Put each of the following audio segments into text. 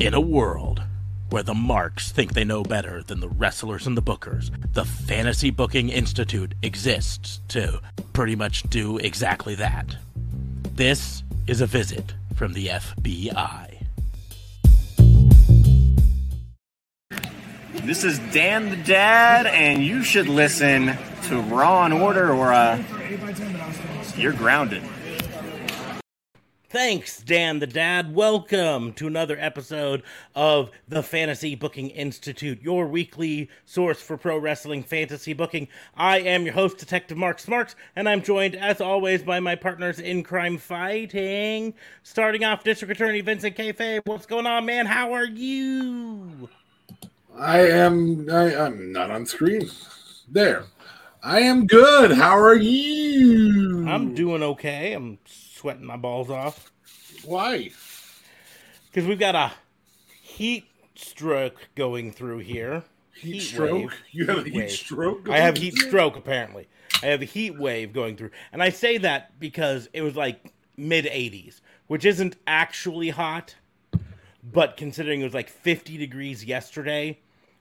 In a world where the marks think they know better than the wrestlers and the bookers, the Fantasy Booking Institute exists to pretty much do exactly that. This is a visit from the FBI. This is Dan the Dad, and you should listen to Raw and Order, or uh, you're grounded. Thanks, Dan the Dad. Welcome to another episode of the Fantasy Booking Institute, your weekly source for pro wrestling fantasy booking. I am your host, Detective Mark Smarks, and I'm joined, as always, by my partners in crime fighting. Starting off, District Attorney Vincent Kayfabe. What's going on, man? How are you? I am. I, I'm not on screen. There. I am good. How are you? I'm doing okay. I'm sweating my balls off Why? because we've got a heat stroke going through here. Heat, stroke. wave. You have a Heat heat wave. stroke. I have heat stroke apparently. I have a heat wave going through. And I say that because it was like mid 80s, which isn't actually hot, but considering it was like 50 degrees yesterday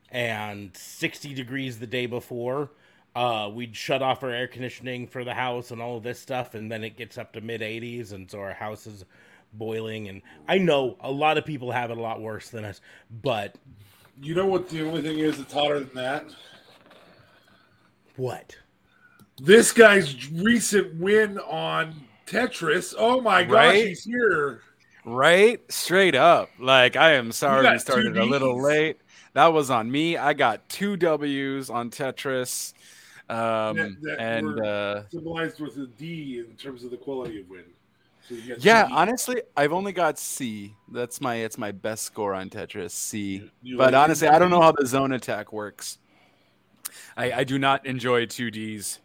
and 60 degrees the day before, uh, we'd shut off our air conditioning for the house and all of this stuff, and then it gets up to mid 80s, and so our house is boiling. And I know a lot of people have it a lot worse than us, but You know what? The only thing is that's hotter than that. what? This guy's recent win on Tetris. Oh my gosh, he's here. Right? Straight up. Like, I am sorry got we started a little late. That was on me. I got two W's on Tetris. Um, That- that and were- uh, Symbolized with a D in terms of the quality of win. So yeah, two honestly, I've only got C. That's my it's my best score on Tetris, C. You But like honestly. I don't know how the zone attack works. I, I do not enjoy two Ds.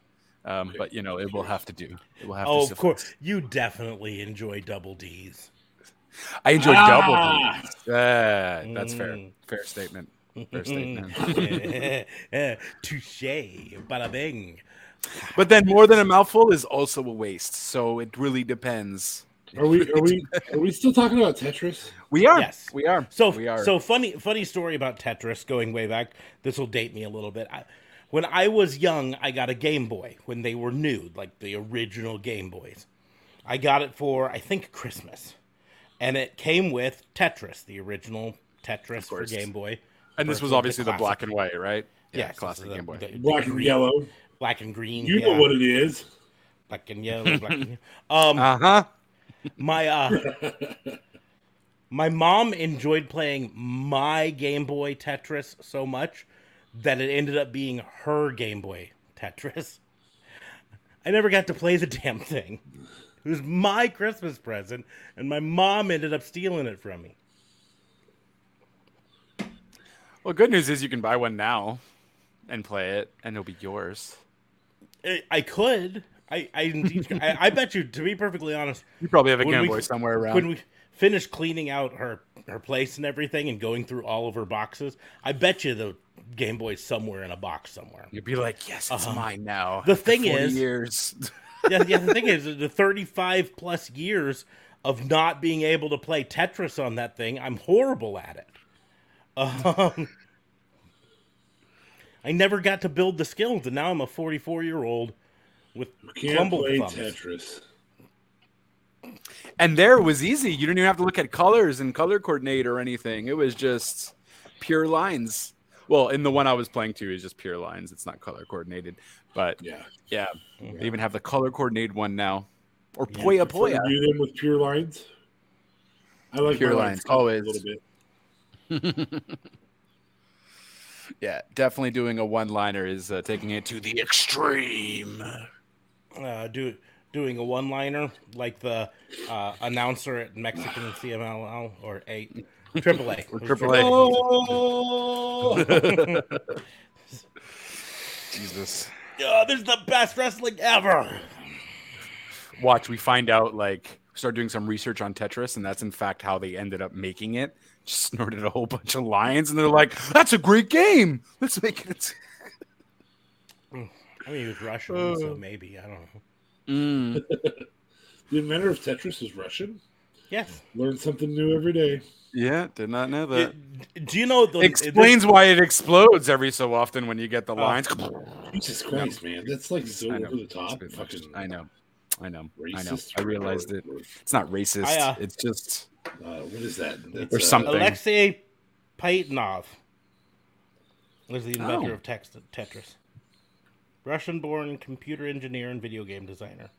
Um, but you know, it will have to do. It will have Oh, to of course. You definitely enjoy double D's. I enjoy Ah! double Ds. Yeah, that's fair. Mm. Fair statement. Fair statement. Touche. Bada bing. But then more than a mouthful is also a waste. So it really depends. Are we? Are we? Are we still talking about Tetris? We are. Yes. We are. So, we are. so funny, funny story about Tetris going way back. This will date me a little bit. I, when I was young, I got a Game Boy when they were new, like the original Game Boys. I got it for I think Christmas, and it came with Tetris, the original Tetris for. Game Boy. And this was obviously the, classic. black and white, right? Yeah, Yes, classic the- Game Boy. the- the Black and yellow. black and green. You yeah. know what it is. black and yellow, black and yellow. Um, Uh huh. my uh, my mom enjoyed playing my Game Boy Tetris so much that it ended up being her Game Boy Tetris. I never got to play the damn thing. It was my Christmas present, and my mom ended up stealing it from me. Well, good news is you can buy one now and play it, and it'll be yours. I, I could. I I, indeed. I I bet you, to be perfectly honest, You probably have a Game Boy somewhere around. when we finish cleaning out her her place and everything and going through all of her boxes, I bet you the Game Boy's somewhere in a box somewhere. You'd be like, "Yes, it's uh-huh. mine now." The thing is- years. yeah, yeah, the thing is, the 35 plus years of not being able to play Tetris on that thing, I'm horrible at it. Um, I never got to build the skills, and now I'm a 44 year old with Can't play thumbs. Tetris. and there was easy. You didn't even have to look at colors and color coordinate or anything. It was just pure lines. Well, in the one I was playing to is just pure lines. It's not color coordinated, but Yeah. yeah, Mm-hmm. they even have the color coordinated one now. Or Poya Prefer to Poya. Do them with pure lines. I like Pure my lines, always. a little bit. Yeah, definitely doing a one-liner is uh, taking it to the extreme. uh, do, doing a one liner like the uh, announcer at Mexican CMLL or A Triple A. Or Triple A. Oh, Jesus. oh, this is the best wrestling ever. Watch, we find out like start doing some research on Tetris, and that's in fact how they ended up making it. Just snorted a whole bunch of lions, and they're like, "That's a great game. Let's make it." I mean, he was Russian, so maybe I don't know. Mm. The inventor of Tetris is Russian. Yes. Learn something new every day. Yeah, did not know that. It- do you know the Explains why it explodes every so often when you get the Oh. lines. Jesus Christ, man, that's like so over the top. Fucking I know. I know. I know. I realized or- it. It's not racist. I, uh, it's just Uh, what is that? That's, Or something. Alexei Pajitnov was the inventor Oh. of text- Tetris. Russian-born computer engineer and video game designer.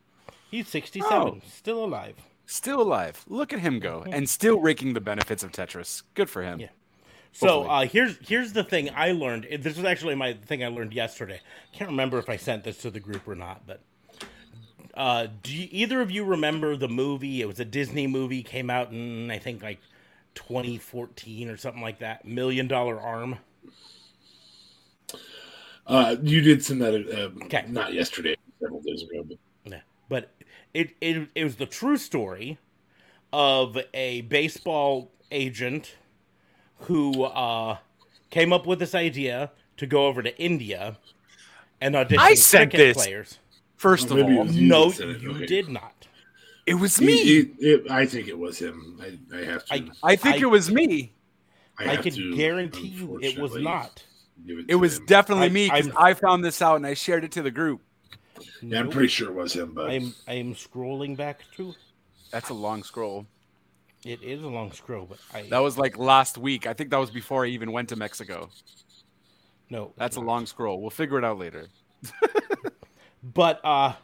He's 67, still alive. still alive. Look at him go, and still raking the benefits of Tetris. Good for him. Yeah. So uh, here's here's the thing I learned. This is actually my thing I learned yesterday. I can't remember if I sent this to the group or not, but uh, do you, either of you remember the movie? It was a Disney movie, came out in I think like 2014 or something like that. Million Dollar Arm. Uh, you did send that. Uh, Okay. Not yesterday, several days ago, but Yeah. But it, it it was the true story of a baseball agent who uh, came up with this idea to go over to India and audition I said cricket this. players. First of Maybe all, you No, it, you okay. did not. it was me. he- it- I think it was him. I, I have to. I- I think I- it was me. I, have can to, guarantee you it was not. give It was him. definitely I- me because I'm- I found this out and I shared it to the group. Yeah, I'm pretty sure it was him, but I'm I'm scrolling back to. That's a long scroll. It is a long scroll, but I That was like last week. I think that was before I even went to Mexico. no. That's a long scroll. We'll figure it out later. But uh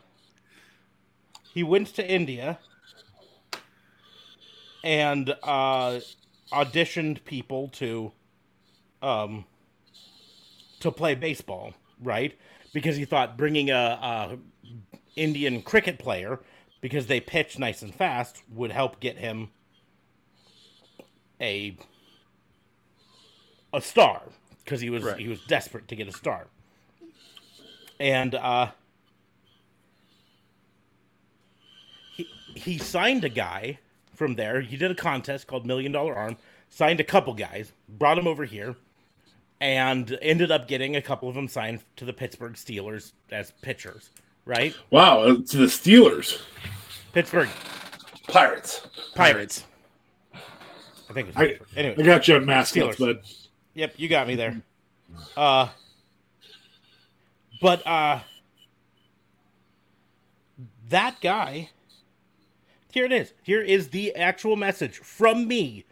he went to India and uh auditioned people to um to play baseball, right? Because he thought bringing a, a Indian cricket player because they pitch nice and fast would help get him a a star because he was Right. he was desperate to get a star. And uh he signed a guy from there. He did a contest called Million Dollar Arm, signed a couple guys, brought them over here, and ended up getting a couple of them signed to the Pittsburgh Steelers as pitchers, right? wow, uh, to the Steelers, Pittsburgh Pirates. Pirates. I think it's I, Anyway. I got you on mascots, Steelers. bud. Yep, you got me there. Uh but uh that guy here it is. Here is the actual message from me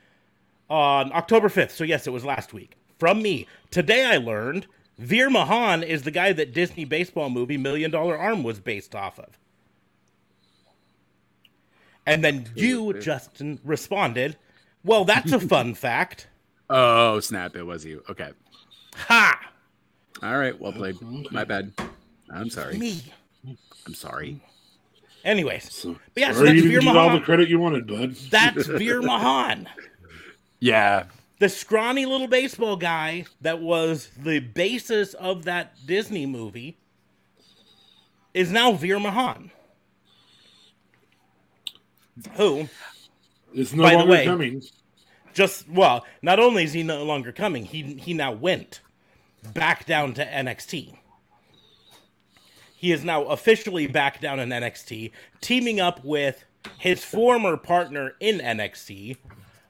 on October 5th. So yes, it was last week. From me. Today I learned Veer Mahaan is the guy that Disney baseball movie Million Dollar Arm was based off of. And then you, Justin, responded, "Well, that's a fun fact." Oh, snap. It was you. Okay. Ha! All right. Well played. My bad. I'm sorry. Me. I'm sorry. Anyways, So, But yeah, so that's you Veer didn't all the credit you wanted, bud. that's Veer Mahaan, Yeah. the scrawny little baseball guy that was the basis of that Disney movie, is now Veer Mahaan. Who It's no By the longer way- coming. just well, not only is he no longer coming, he he now went back down to NXT. He is now officially back down in NXT, teaming up with his former partner in NXT,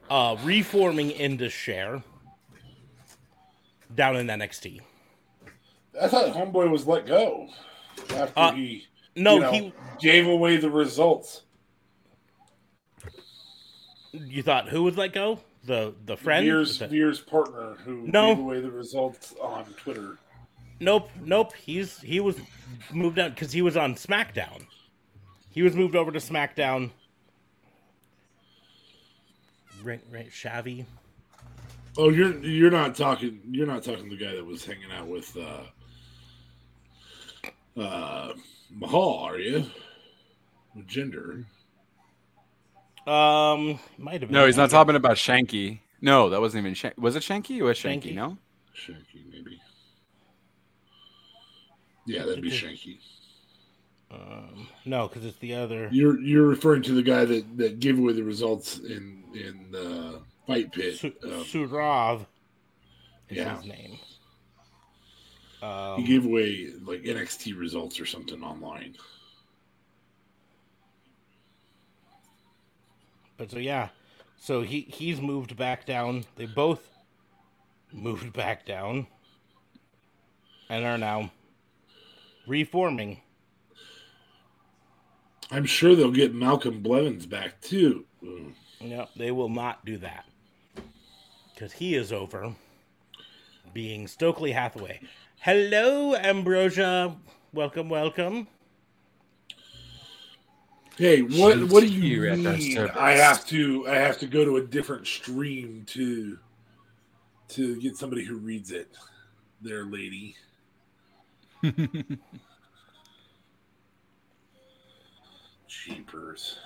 uh, reforming into Sher down in NXT. I thought Homeboy was let go after Uh, he No, you know, he. gave away the results. You thought who would let go? The the friend? Veer's, The- Veer's partner who No. gave away the results on Twitter. Nope, nope. He's he was moved out because he was on SmackDown. He was moved over to SmackDown. Right, right, Shavy. Oh, you're you're not talking. You're not talking the guy that was hanging out with uh, uh, Mahal, are you? Jinder. Um, might have. No, he's not talking about Shanky. No, that wasn't even Shanky. Was it Shanky? It was Shanky, Shanky. no? Shanky, maybe. Yeah, that'd be Shanky. Um, no, because it's the other. You're you're referring to the guy that, that gave away the results in in uh, Fight Pit. Su- Um, Saurav is yeah. his name. he Um, gave away like NXT results or something online. But so yeah, so he he's moved back down. They both moved back down and are now reforming. I'm sure they'll get Malcolm Bivens back too. Mm. No, they will not do that because he is over being Stokely Hathaway. Hello, Ambrosia. Welcome, welcome. Hey, what Shoot what do you you at mean? I have to I have to go to a different stream to to get somebody who reads it. There, lady. Cheapers.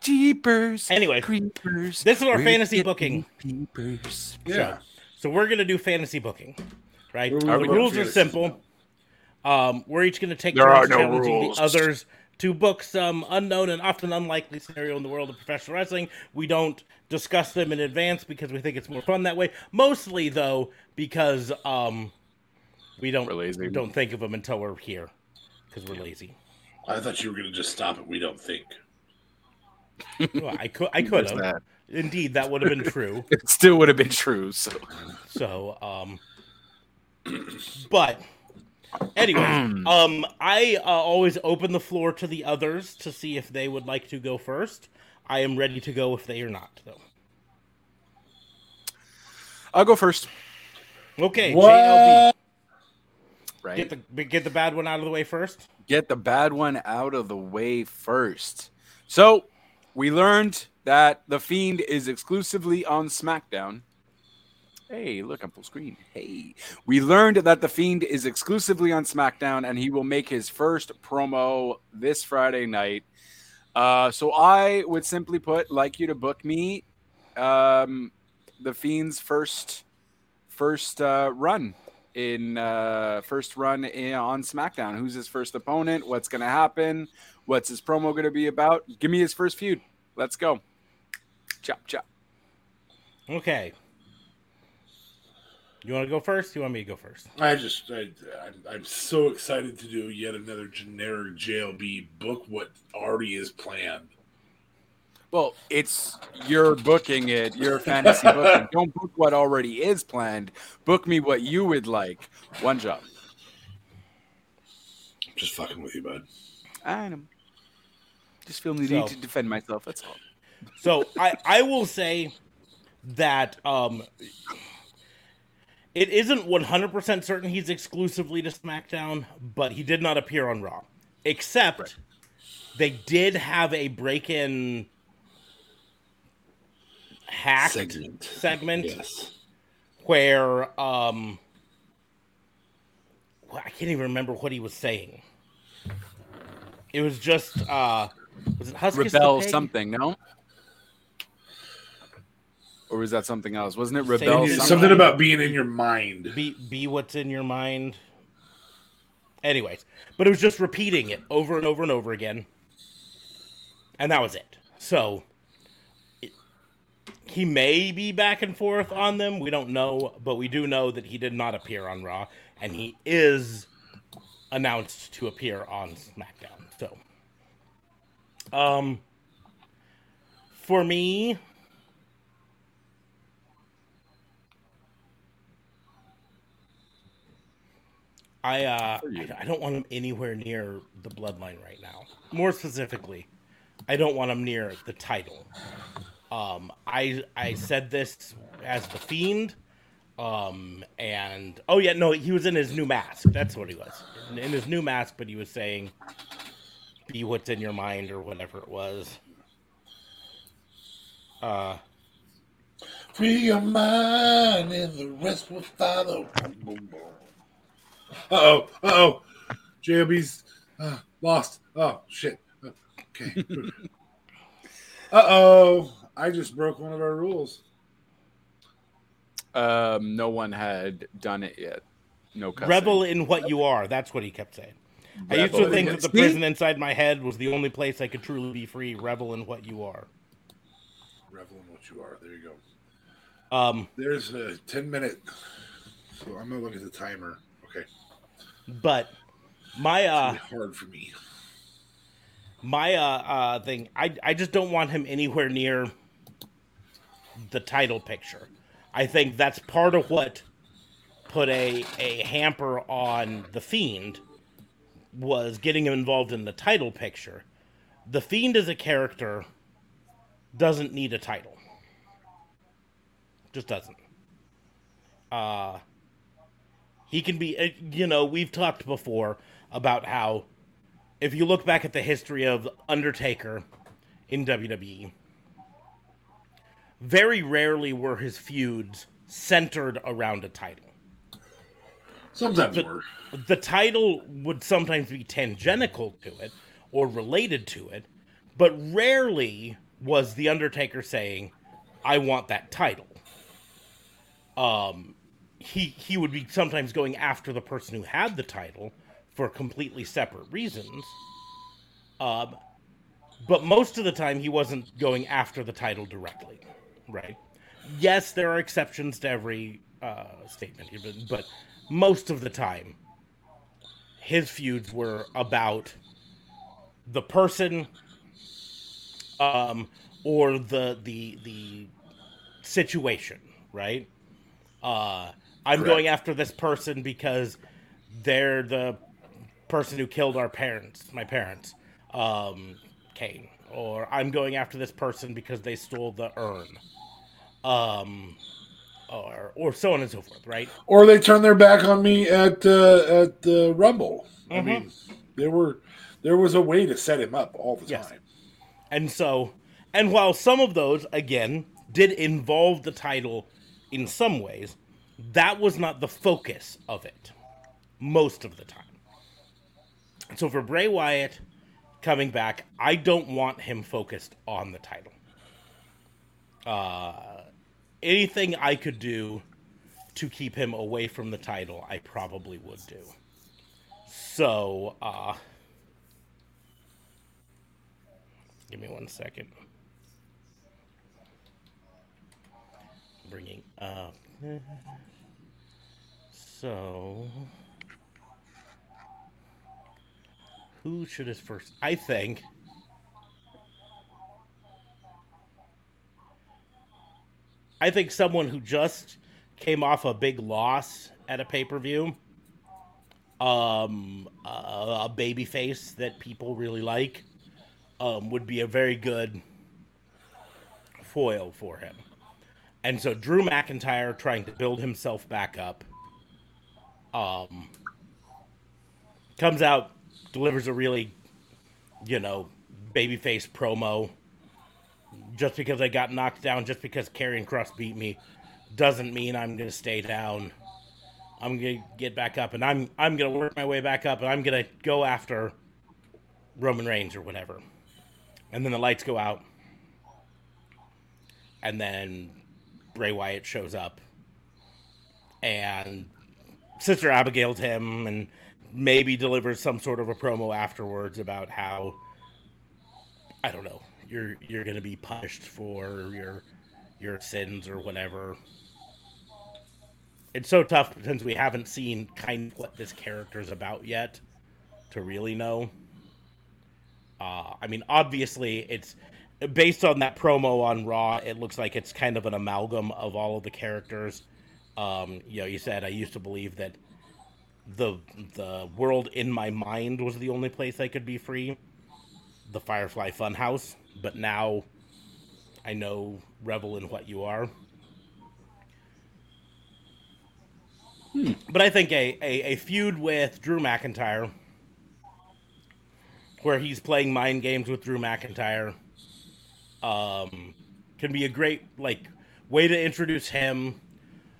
Jeepers. Anyway, creepers. this is our we're fantasy booking. Peepers. Yeah. So we're gonna do fantasy booking, right? Are we Our rules are simple. Um, we're each gonna take There turns no challenging rules. the others to book some unknown and often unlikely scenario in the world of professional wrestling. We don't discuss them in advance because we think it's more fun that way. Mostly though, because um, we don't We're lazy. don't think of them until we're here because we're lazy. I thought you were gonna just stop it. We don't think. Well, I could I could have that. indeed that would have been true. It still would have been true. So So, um, but anyway, um, I uh, always open the floor to the others to see if they would like to go first. I am ready to go if they are not, though. I'll go first. Okay, What? JLB, Right. get the get the bad one out of the way first. get the bad one out of the way first. So, we learned that The Fiend is exclusively on SmackDown. Hey, look, I'm full screen. Hey. We learned that The Fiend is exclusively on SmackDown and he will make his first promo this Friday night. Uh, so, I would simply put, like you to book me um, The Fiend's first first uh, run in uh, first run in, on SmackDown. Who's his first opponent? What's going to happen? What's his promo going to be about? Give me his first feud. Let's go. Chop chop. Okay. You want to go first? You want me to go first? I just I, I'm, I'm so excited to do yet another generic JLB book. What already is planned. Well, it's you're booking it. You're fantasy booking. Don't book what already is planned. Book me what you would like. One job. Just fucking with you, bud. I know. Just feel the So- need to defend myself. That's all. So I I will say that um it isn't 100% certain he's exclusively to SmackDown, but he did not appear on Raw. Except they did have a break-in hacked Segment. segment Yes. where um well, I can't even remember what he was saying. It was just uh was it Huskus the Rebel something, no? Or was that something else? Wasn't it Rebel something? Something about being in your mind. be be what's in your mind. Anyways, but it was just repeating it over and over and over again, and that was it. So it, he may be back and forth on them. We don't know, but we do know that he did not appear on Raw, and he is announced to appear on SmackDown. So, um, for me, I uh I, I don't want him anywhere near the bloodline right now. More specifically, I don't want him near the title. Um I I said this as the fiend. Um and oh yeah, no, he was in his new mask. That's what he was. In, in his new mask, but he was saying be what's in your mind or whatever it was. Uh Free your mind and the rest will follow. Uh oh. Uh oh. JLB's uh, lost. Oh, shit. Okay. uh oh. I just broke one of our rules. Um, no one had done it yet. No cussing. revel in what you are. That's what he kept saying. I used to think that the what- See? prison inside my head was the only place I could truly be free. Revel in what you are. Revel in what you are. There you go. Um, There's a 10 minute. So I'm going to look at the timer. Okay. but my uh, It's hard for me. My uh, uh thing, I I just don't want him anywhere near the title picture. I think that's part of what put a a hamper on the fiend was getting him involved in the title picture. The fiend as a character doesn't need a title. Just doesn't. Uh he can be uh, you know, we've talked before about how if you look back at the history of Undertaker in WWE, very rarely were his feuds centered around a title. Sometimes The- were. The title would sometimes be tangential to it or related to it, but rarely was the Undertaker saying, "I want that title." Um, he he would be sometimes going after the person who had the title for completely separate reasons. Um, but most of the time he wasn't going after the title directly, right? Yes, there are exceptions to every uh, statement, here, but, but most of the time, his feuds were about the person um, or the the the situation, right? Uh, I'm Correct. going after this person because they're the person who killed our parents, my parents, um, Kane, or I'm going after this person because they stole the urn, um, or or so on and so forth, right? Or they turned their back on me at uh, at the Rumble. I Mhm. mean, there were there was a way to set him up all the Yes. time. And so, and while some of those, again, did involve the title in some ways, that was not the focus of it most of the time. So for Bray Wyatt coming back, I don't want him focused on the title. Uh, anything I could do to keep him away from the title, I probably would do. So, uh, Give me one second. Bringing up. So. Who should his first? I think. I think someone who just came off a big loss at a pay per view. Um, a, a baby face that people really like um, would be a very good foil for him. And so Drew McIntyre trying to build himself back up um, comes out, delivers a really, you know, babyface promo. Just because I got knocked down, just because Karrion Kross beat me, doesn't mean I'm to stay down. I'm to get back up, and I'm I'm to work my way back up, and I'm to go after Roman Reigns or whatever and then the lights go out, and then Bray Wyatt shows up, and Sister Abigail's him, and maybe delivers some sort of a promo afterwards about how I don't know you're you're gonna be punished for your your sins or whatever. It's so tough since we haven't seen kind of what this character is about yet to really know. Uh, I mean, obviously, it's based on that promo on Raw. It looks like it's kind of an amalgam of all of the characters. Um, you know, you said I used to believe that the the world in my mind was the only place I could be free, the Firefly Funhouse. But now, I know revel in what you are. But I think a, a, a feud with Drew McIntyre where he's playing mind games with Drew McIntyre. Um, can be a great like way to introduce him,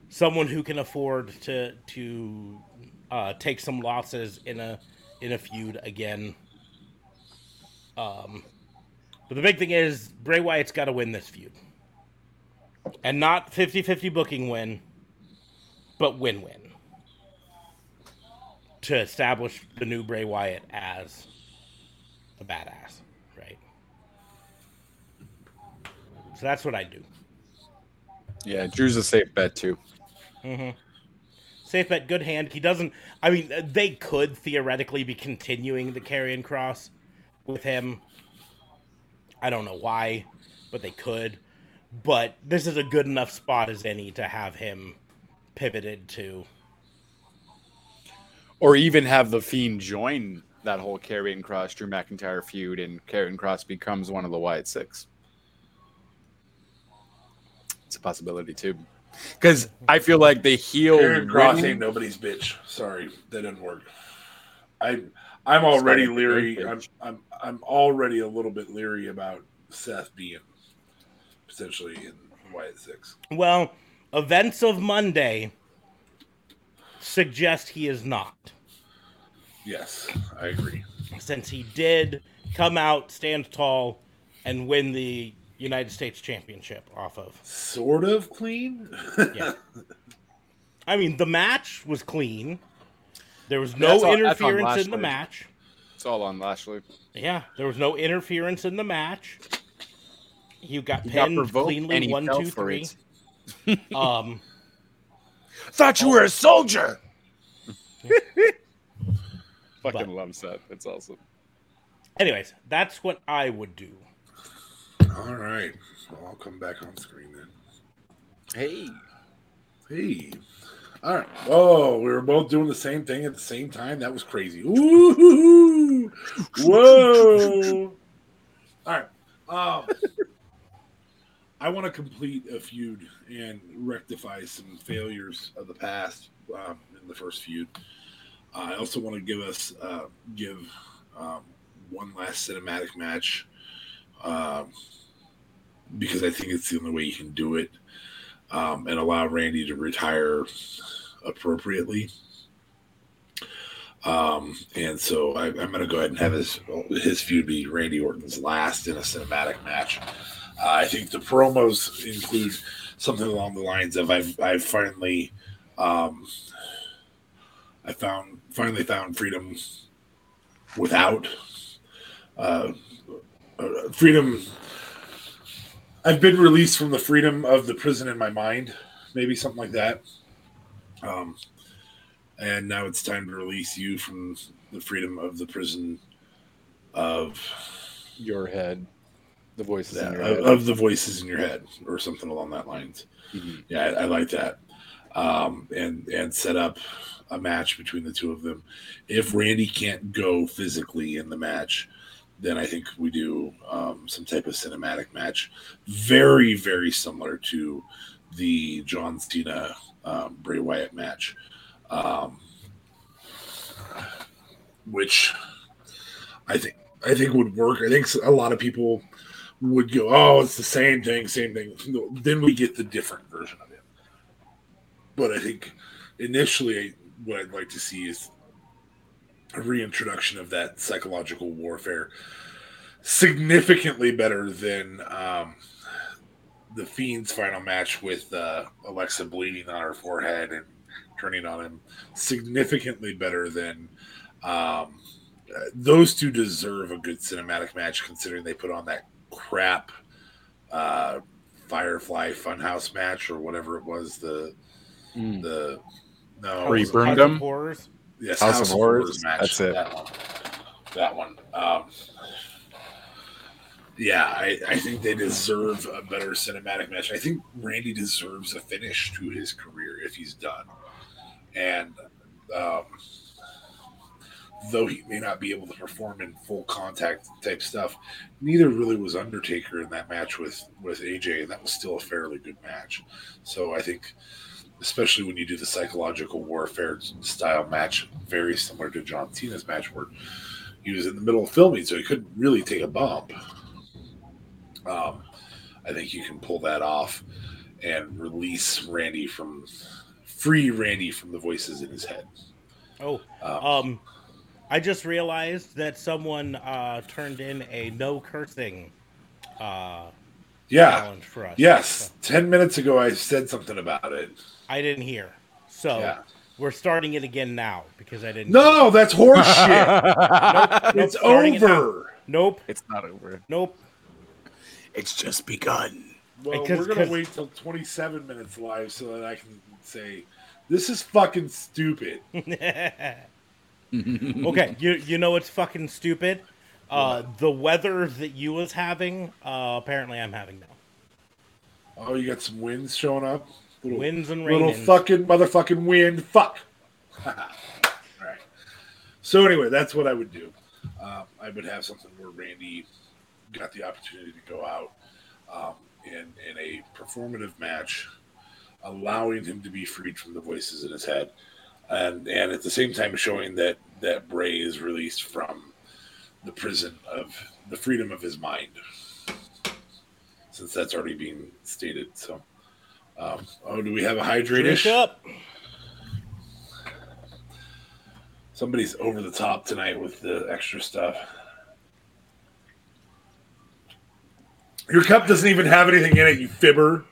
someone who can afford to to uh, take some losses in a in a feud again. Um, but the big thing is Bray Wyatt's got to win this feud, and not 50-50 booking win, but win-win to establish the new Bray Wyatt as a badass, right? So that's what I do. Yeah, Drew's a safe bet too. Safe bet, good hand. He doesn't. I mean, uh, they could theoretically be continuing the Karrion Kross with him. I don't know why, but they could. But this is a good enough spot as any to have him pivoted to. Or even have the Fiend join that whole Karrion Kross Drew McIntyre feud, and Karrion Kross becomes one of the Wyatt Six. It's a possibility too, because I feel like the heel Aaron Cross winning- ain't nobody's bitch. Sorry, that didn't work. I'm I'm already leery. I'm. I'm I'm already a little bit leery about Seth being potentially in Wyatt Six. Well, events of Monday suggest he is not, Yes, I agree. since he did come out, stand tall, and win the United States Championship off of. Sort of clean. Yeah. I mean, the match was clean. There was no all- that's on interference in the match. It's all on Lashley. Yeah, there was no interference in the match. You got He got pinned provoked and cleanly. he One, fell two, for three. it. Um, Thought you were a soldier. Fucking But- love Seth. It's awesome. anyways, that's what I would do. All right. Well, I'll come back on screen then. Hey, Hey. All right. Oh, we were both doing the same thing at the same time. That was crazy. Ooh. Whoa. All right. Um, I want to complete a feud and rectify some failures of the past um, in the first feud. Uh, I also want to give us uh, give um, one last cinematic match um, because I think it's the only way you can do it um, and allow Randy to retire appropriately. Um, and so I, I'm going to go ahead and have his his feud be Randy Orton's last in a cinematic match. Uh, I think the promos include something along the lines of I've I've finally um, I found finally found freedom without uh, uh, freedom I've been released from the freedom of the prison in my mind, maybe something like that. Um, and now it's time to release you from the freedom of the prison of your head. The voices in of, your head. of the voices in your head, or something along that lines. Mhm. Yeah, I, I like that. Um, and and set up a match between the two of them. If Randy can't go physically in the match, then I think we do um, some type of cinematic match, very very similar to the John Cena um, Bray Wyatt match, um, which I think I think would work. I think a lot of people would go, "Oh, it's the same thing, same thing." Then we get the different version of it. But I think initially, what I'd like to see is a reintroduction of that psychological warfare, significantly better than um, the Fiend's final match with uh, Alexa bleeding on her forehead and turning on him. Significantly better than. Um, uh, those two deserve a good cinematic match, considering they put on that crap uh, Firefly Funhouse match or whatever it was. The Mm. the no, Where it you burned House of them? Horrors. Yes, House of Horrors, that's it. That one. That one. Um, yeah, I, I think they deserve a better cinematic match. I think Randy deserves a finish to his career if he's done. And um, though he may not be able to perform in full contact type stuff, neither really was Undertaker in that match with with AJ, and that was still a fairly good match. So I think especially when you do the psychological warfare style match, very similar to John Cena's match, where he was in the middle of filming, so he couldn't really take a bump. Um, I think you can pull that off and release Randy from, free Randy from the voices in his head. Oh, Um, um, I just realized that someone uh, turned in a no cursing uh, yeah, challenge for us. yes. Ten minutes ago, I said something about it. I didn't hear. So Yeah. we're starting it again now because I didn't. No, that's horseshit. Nope, it's starting it over. Nope. it's not over. Nope. It's just begun. Well, Because- we're gonna because- wait till 27 minutes live so that I can say this is fucking stupid. okay, you you know what's fucking stupid? Uh, the weather that you was having, uh, apparently I'm having now. Oh, you got some winds showing up. Little, Winds and little rain. fucking motherfucking wind. Fuck. All right. So anyway, that's what I would do. Um, I would have something where Randy got the opportunity to go out um, in in a performative match, allowing him to be freed from the voices in his head, and and at the same time showing that that Bray is released from the prison of the freedom of his mind, since that's already being stated. So. Um, oh, do we have a hydrate Drink up. Somebody's over the top tonight with the extra stuff. Your cup doesn't even have anything in it, you fibber.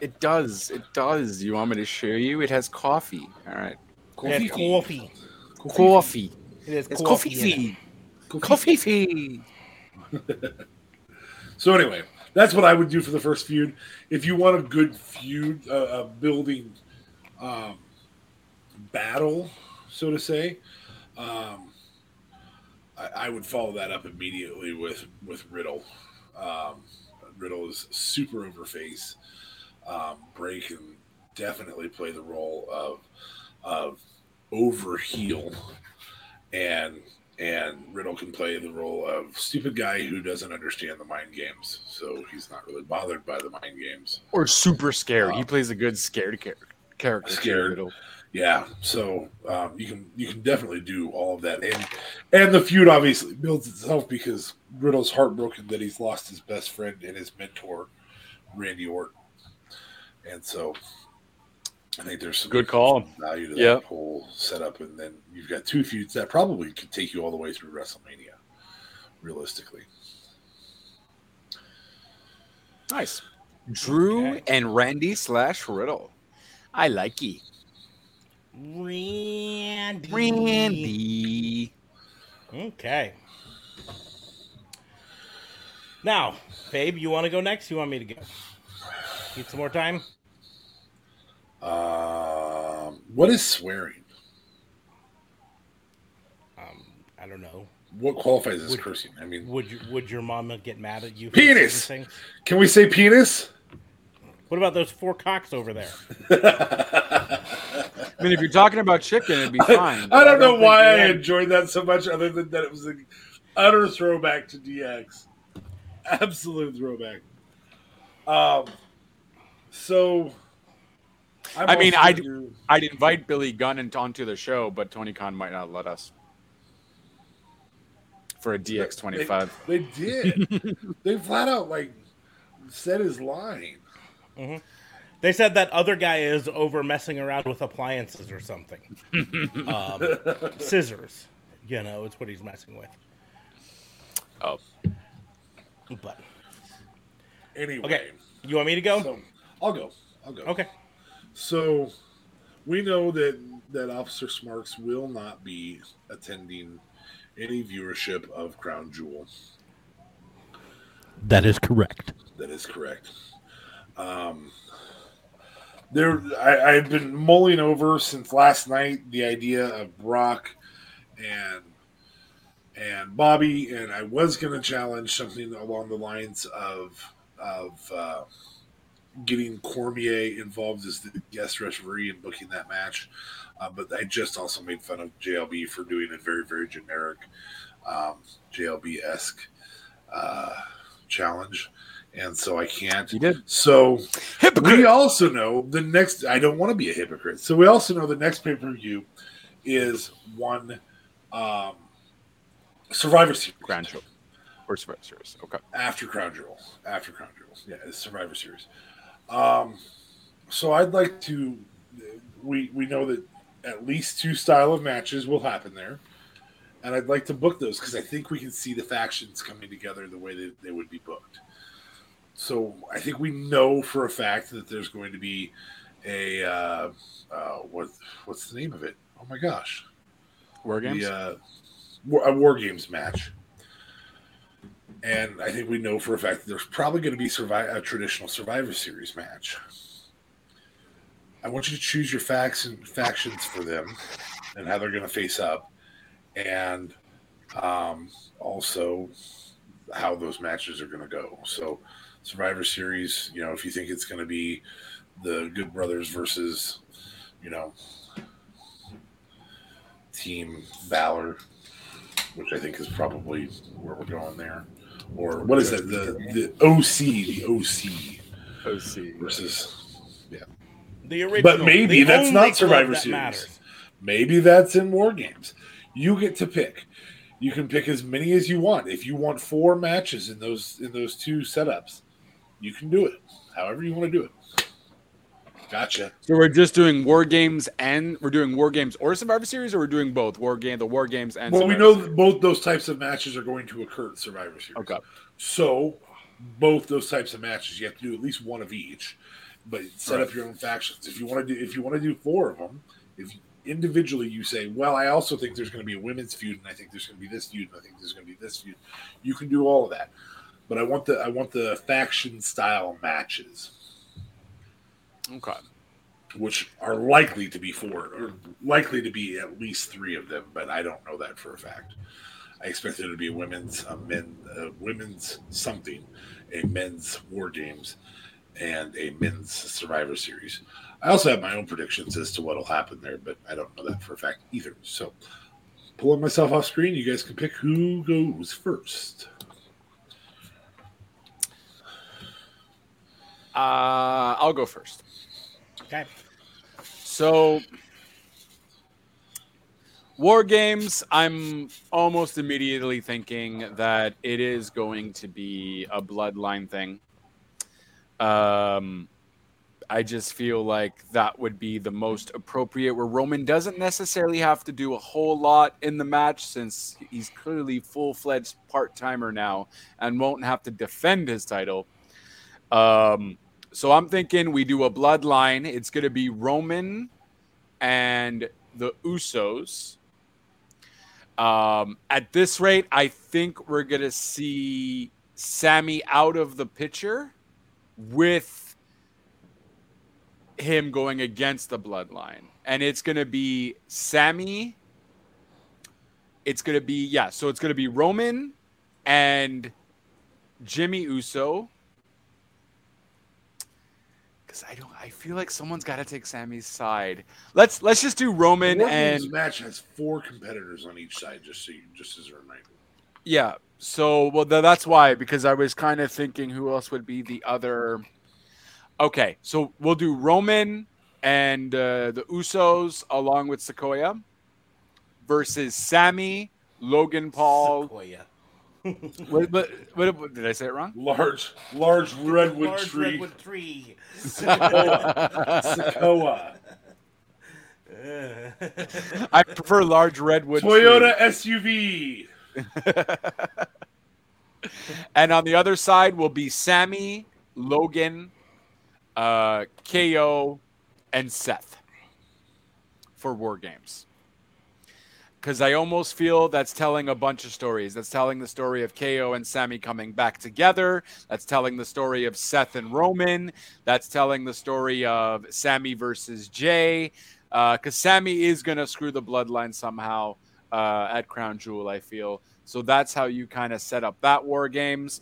It does. It does. You want me to show you? It has coffee. All right. It's coffee. Coffee. It is It's coffee. coffee in it. Coffee fee. So anyway, that's what I would do for the first feud. If you want a good feud, uh, a building um, battle, so to say, um, I, I would follow that up immediately with with Riddle. Um, Riddle is super over face. Um, Bray can definitely play the role of of over heel, and and Riddle can play the role of stupid guy who doesn't understand the mind games, so he's not really bothered by the mind games. Or super scared. He Um, plays a good scared char- character. Scared. Yeah, so um, you can you can definitely do all of that, and and the feud obviously builds itself because Riddle's heartbroken that he's lost his best friend and his mentor, Randy Orton, and so I think there's some Good call. some value to that Yep. whole setup, and then you've got two feuds that probably could take you all the way through WrestleMania, realistically. Nice. Drew Okay. and Randy slash Riddle. I like ye. Randy. Randy. Okay. Now, Babe, you want to go next? You want me to go? Need some more time? Um, what is swearing? Um, I don't know. What qualifies as Would- cursing? I mean, Would you, would your mama get mad at you? For Penis! certain things? can we say penis? What about those four cocks over there? I mean, if you're talking about chicken, it'd be fine. I don't know why I you have- enjoyed that so much, other than that it was an utter throwback to DX. Absolute throwback. Um, so I'm I mean, I'd- gonna I'd invite Billy Gunn and onto the show, but Tony Khan might not let us for a DX25. They, they did. they flat out like said his line. They said that other guy is over messing around with appliances or something. um, scissors. You know, it's what he's messing with. Oh, But Anyway, okay, you want me to go? so I'll go. I'll go. Okay. So we know that that Officer Smarks will not be attending any viewership of Crown Jewel. That is correct. That is correct. Um, there, I, I've been mulling over since last night the idea of Brock and and Bobby, and I was going to challenge something along the lines of of uh, getting Cormier involved as the guest referee and booking that match. Uh, but I just also made fun of JLB for doing a very very generic um, JLB esque uh, challenge, and so I can't. he did. So Hypocrite. we also know the next. I don't want to be a hypocrite. So we also know the next pay per view is one um, Survivor Series Grand show. Or Survivor Series. Okay. after Crown Jewel. After Crown Jewel, yeah, it's Survivor Series. Um, so I'd like to. We we know that at least two style of matches will happen there, and I'd like to book those because I think we can see the factions coming together the way that they would be booked. So I think we know for a fact that there's going to be a uh, uh, what what's the name of it? Oh my gosh, War games. the, uh, war, a war games match. And I think we know for a fact that there's probably going to be a traditional Survivor Series match. I want you to choose your facts and factions for them and how they're going to face up. And Um, also, how those matches are going to go. So, Survivor Series, you know, if you think it's going to be the Good Brothers versus, you know, Team Valor, which I think is probably where we're going there. Or what is it? The the OC, the OC OC. versus yeah. The original. But maybe the that's not Survivor that Series. matters. Maybe that's in War Games. You get to pick. You can pick as many as you want. If you want four matches in those in those two setups, you can do it. However you want to do it. Gotcha. So we're just doing war games and we're doing war games or Survivor Series, or we're doing both war game, the war games and. Well, we know Series? that both those types of matches are going to occur at Survivor Series. Okay. So, both those types of matches, you have to do at least one of each, but set up your own factions. If you want to do, if you want to do four of them, if individually you say, well, I also think there's going to be a women's feud, and I think there's going to be this feud, and I think there's going to be this feud. You can do all of that, but I want the I want the faction style matches, Okay. which are likely to be four, or likely to be at least three of them, but I don't know that for a fact. I expect there to be women's, a men, a women's something, a men's war games, and a men's Survivor Series. I also have my own predictions as to what'll happen there, but I don't know that for a fact either. So, pulling myself off screen, you guys can pick who goes first. Uh, I'll go first. Okay. So, War Games, I'm almost immediately thinking that it is going to be a bloodline thing. Um, I just feel like that would be the most appropriate, where Roman doesn't necessarily have to do a whole lot in the match since he's clearly full fledged part timer now and won't have to defend his title. Um, so I'm thinking we do a bloodline. It's going to be Roman and the Usos. Um, at this rate, I think we're going to see Sammy out of the picture with him going against the bloodline. And it's going to be Sammy. It's going to be, yeah, so it's going to be Roman and Jimmy Uso. Because I don't, I feel like someone's got to take Sammy's side. Let's let's just do Roman War and match has four competitors on each side, just so you, just as a reminder. Yeah. So, well, th- that's why because I was kind of thinking who else would be the other. Okay, so we'll do Roman and uh, the Usos along with Sequoia versus Sammy, Logan Paul. Sequoia. What, what, what, what- did I say it wrong? Large, large redwood Large tree. redwood tree. Sikoa. I prefer large redwood. tree. Toyota SUV. And on the other side will be Sammy, Logan, uh, KO, and Seth for War Games. Because I almost feel that's telling a bunch of stories. That's telling the story of KO and Sammy coming back together. That's telling the story of Seth and Roman. That's telling the story of Sammy versus Jay. Because Sammy is going to screw the bloodline somehow uh, at Crown Jewel, I feel. So that's how you kind of set up that War Games.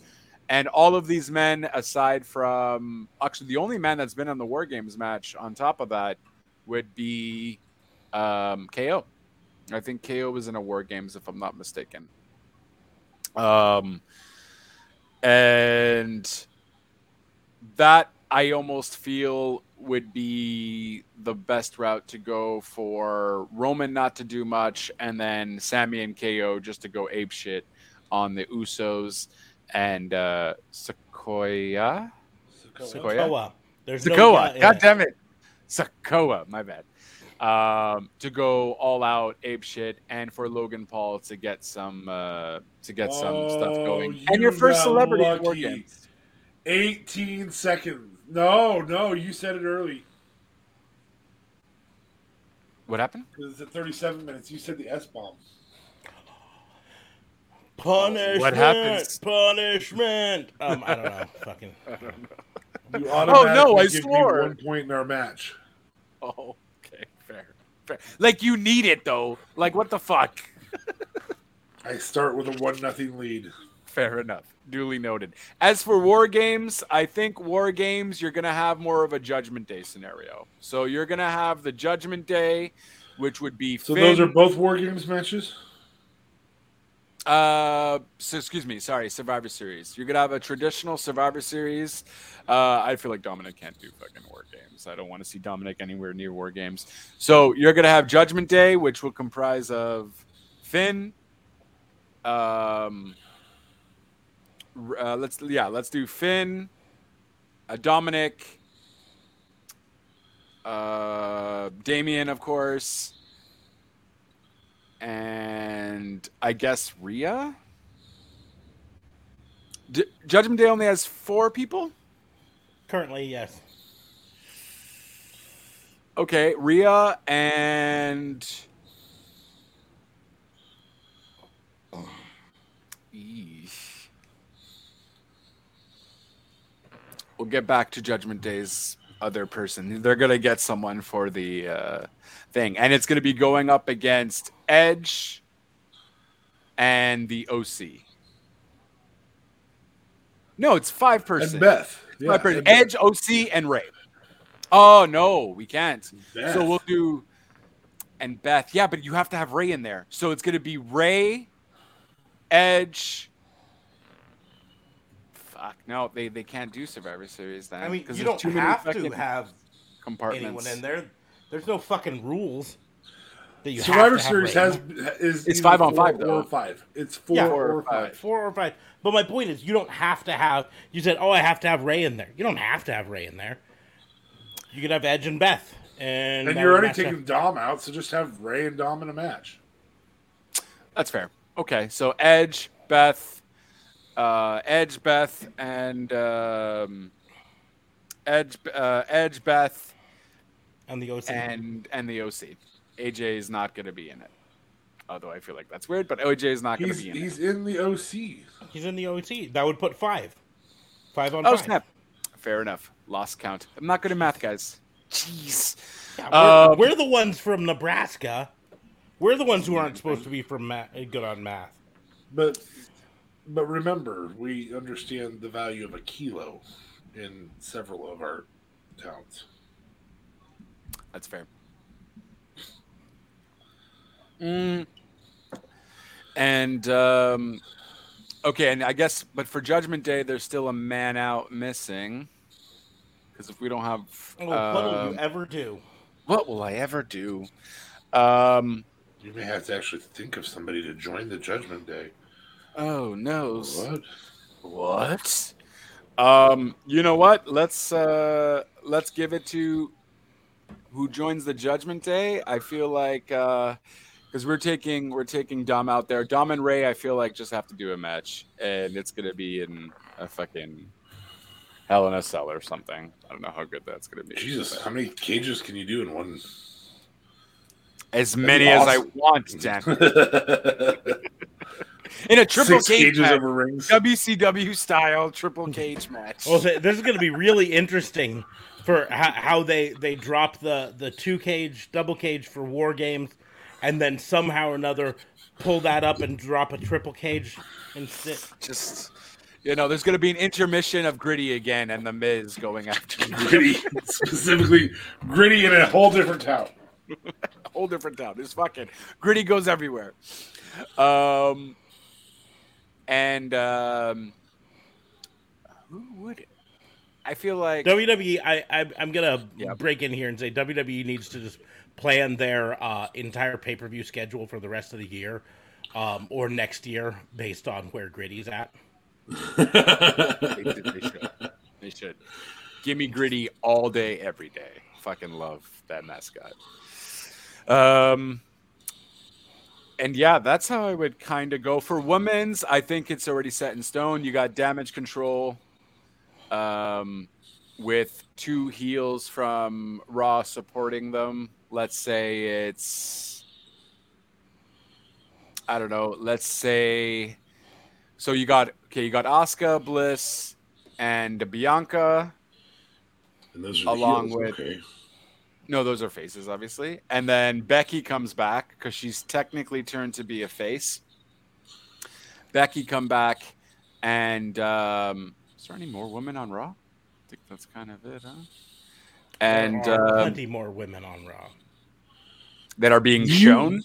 And all of these men, aside from actually the only man that's been on the War Games match on top of that would be um, KO. I think KO was in a War Games, if I'm not mistaken. Um, and that I almost feel would be the best route to go for Roman not to do much, and then Sammy and KO just to go ape shit on the Usos and uh, Sequoia. Sequoia? Sikoa. There's no Sikoa. ya God it. damn it. Sikoa. My bad. Um, to go all out ape shit and for Logan Paul to get some uh, to get some stuff Oh, going. you And your first celebrity War lucky. 18 seconds. No, no, you said it early. What happened? Because it's at 37 minutes. You said the S bomb. Punishment. What happens? Punishment. Um, I don't know. Fucking. Don't know. You Oh, no, I give me swore. one point in our match. Oh, okay, fair. fair. Like you need it though. Like what the fuck? I start with a one nothing lead. Fair enough. Duly noted. As for war games, I think war games you're gonna have more of a Judgment Day scenario. So you're gonna have the Judgment Day, which would be So Finn- those are both war games matches. Uh, so excuse me. Sorry, Survivor Series. You're gonna have a traditional Survivor Series. Uh, I feel like Dominic can't do fucking war games. I don't want to see Dominic anywhere near war games. So you're gonna have Judgment Day, which will comprise of Finn. Um, uh, let's yeah, let's do Finn, uh, Dominic, uh, Damien, of course and I guess Rhea. D- Judgment Day only has four people. Currently, yes. Okay, Rhea and. Eesh. We'll get back to Judgment Day's other person. They're gonna get someone for the uh, thing, and it's gonna be going up against Edge and the OC. No, it's five person. And Beth. Yeah, Five person. and Beth. Edge, OC, and Rey. Oh no, we can't. Beth. So we'll do and Beth. Yeah, but you have to have Rey in there. So it's gonna be Rey, Edge. Fuck no, they they can't do Survivor Series then. I mean, 'cause you don't too have to have compartments. anyone in there. There's no fucking rules that you Survivor have to have Series Rey. has is It's five on five, though. or five. It's four Yeah. or or five. five. four or five. But my point is, you don't have to have. You said, "Oh, I have to have Rey in there." You don't have to have Rey in there. You could have Edge and Beth, and, And you're already taking up. Dom out, so just have Rey and Dom in a match. That's fair. Okay, so Edge, Beth, uh, Edge, Beth, and um, Edge, uh, Edge, Beth, on the OC. and and the OC. AJ is not going to be in it. Although I feel like that's weird, but OJ is not going to be in he's it. He's in the OC. He's in the OC. That would put five. Five on Oh five. snap! Fair enough. Lost count. I'm not good at math, guys. Jeez. Yeah, we're, Um, we're the ones from Nebraska. We're the ones who aren't supposed to be from ma- good on math. But but remember, we understand the value of a kilo in several of our towns. That's fair. Mm. And um, okay, and I guess, but for Judgment Day, there's still a man out missing. Because if we don't have, Oh, what will um, you ever do? what will I ever do? Um, You may have to actually think of somebody to join the Judgment Day. oh no, What? What? Um, you know what? Let's uh let's give it to who joins the Judgment Day. I feel like uh because we're taking we're taking Dom out there. Dom and Rey, I feel like just have to do a match, and it's gonna be in a fucking Hell in a Cell or something. I don't know how good that's gonna be. Jesus, how many cages can you do in one? As many as I want, Dan. In a triple Six cage cages match, over rings. WCW style triple cage match. Well, this is going to be really interesting for how, how they they drop the the two cage, double cage for war games, and then somehow or another pull that up and drop a triple cage instead. just you know, there's gonna be an intermission of Gritty again, and the Miz going after Gritty, specifically gritty in a whole different town. a whole different town. There's fucking Gritty goes everywhere. Um, and um, who would it? I feel like WWE, I, I I'm gonna Yep. break in here and say WWE needs to just plan their uh, entire pay per view schedule for the rest of the year, um, or next year based on where Gritty's at. They, they should. They should. Give me Gritty all day, every day. Fucking love that mascot. Um, and yeah, that's how I would kind of go for women's. I think it's already set in stone. You got damage control, um, with two heels from Raw supporting them. Let's say it's, I don't know. Let's say, so you got okay. You got Asuka, Bliss, and Bianca. And those are Along heels, with- okay. No, those are faces, obviously. And then Becky comes back because she's technically turned to be a face. Becky come back, and um, is there any more women on Raw? I think that's kind of it, huh? And There are um, plenty more women on Raw. that are being You- shown.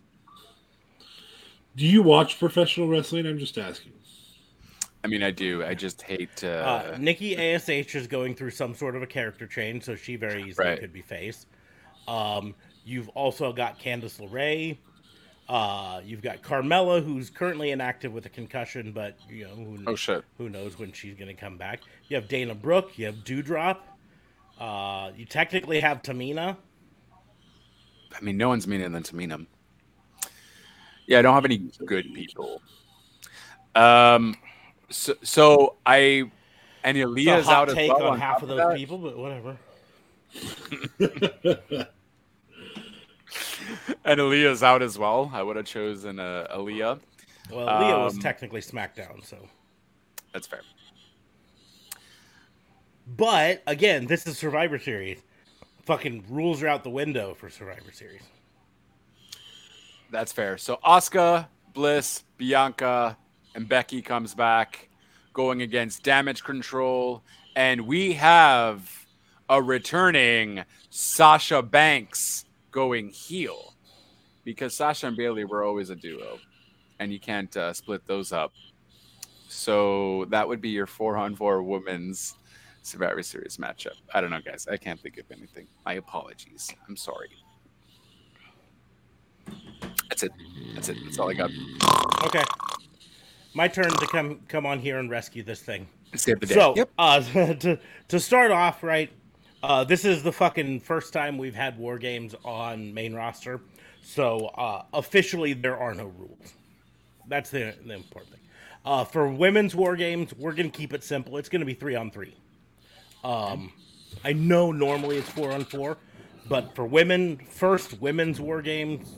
Do you watch professional wrestling? I'm just asking. I mean, I do. I just hate. Uh, Uh, Nikki Ash is going through some sort of a character change, so she very easily Right. could be face. Um, you've also got Candice LeRae. Uh, you've got Carmella, who's currently inactive with a concussion, but you know who, oh shit! who knows when she's going to come back. You have Dana Brooke. You have Doudrop. Uh, you technically have Tamina. I mean, no one's meaner than Tamina. Yeah, I don't have any good people. Um, so, so I and Aliyah's out as take well. on on half of those that. people, but whatever. and Aliyah's out as well. I would have chosen uh, Aliyah. Well, was Um, technically SmackDown, so. That's fair. But again, this is Survivor Series. Fucking rules are out the window for Survivor Series. That's fair. So Asuka, Bliss, Bianca, and Becky comes back, going against Damage Control, and we have a returning Sasha Banks going heel because Sasha and Bayley were always a duo, and you can't uh, split those up. So that would be your four on four women's Survivor Series matchup. I don't know, guys. I can't think of anything. My apologies. I'm sorry. That's it. That's it. That's all I got. Okay. My turn to come come on here and rescue this thing. Save the day. So, yep. uh, to to start off, right, uh, this is the fucking first time we've had war games on main roster. So uh, officially, there are no rules. That's the, the important thing. Uh, for women's war games, we're gonna keep it simple. It's gonna be three on three. Um, I know normally it's four on four, but for women, first women's war games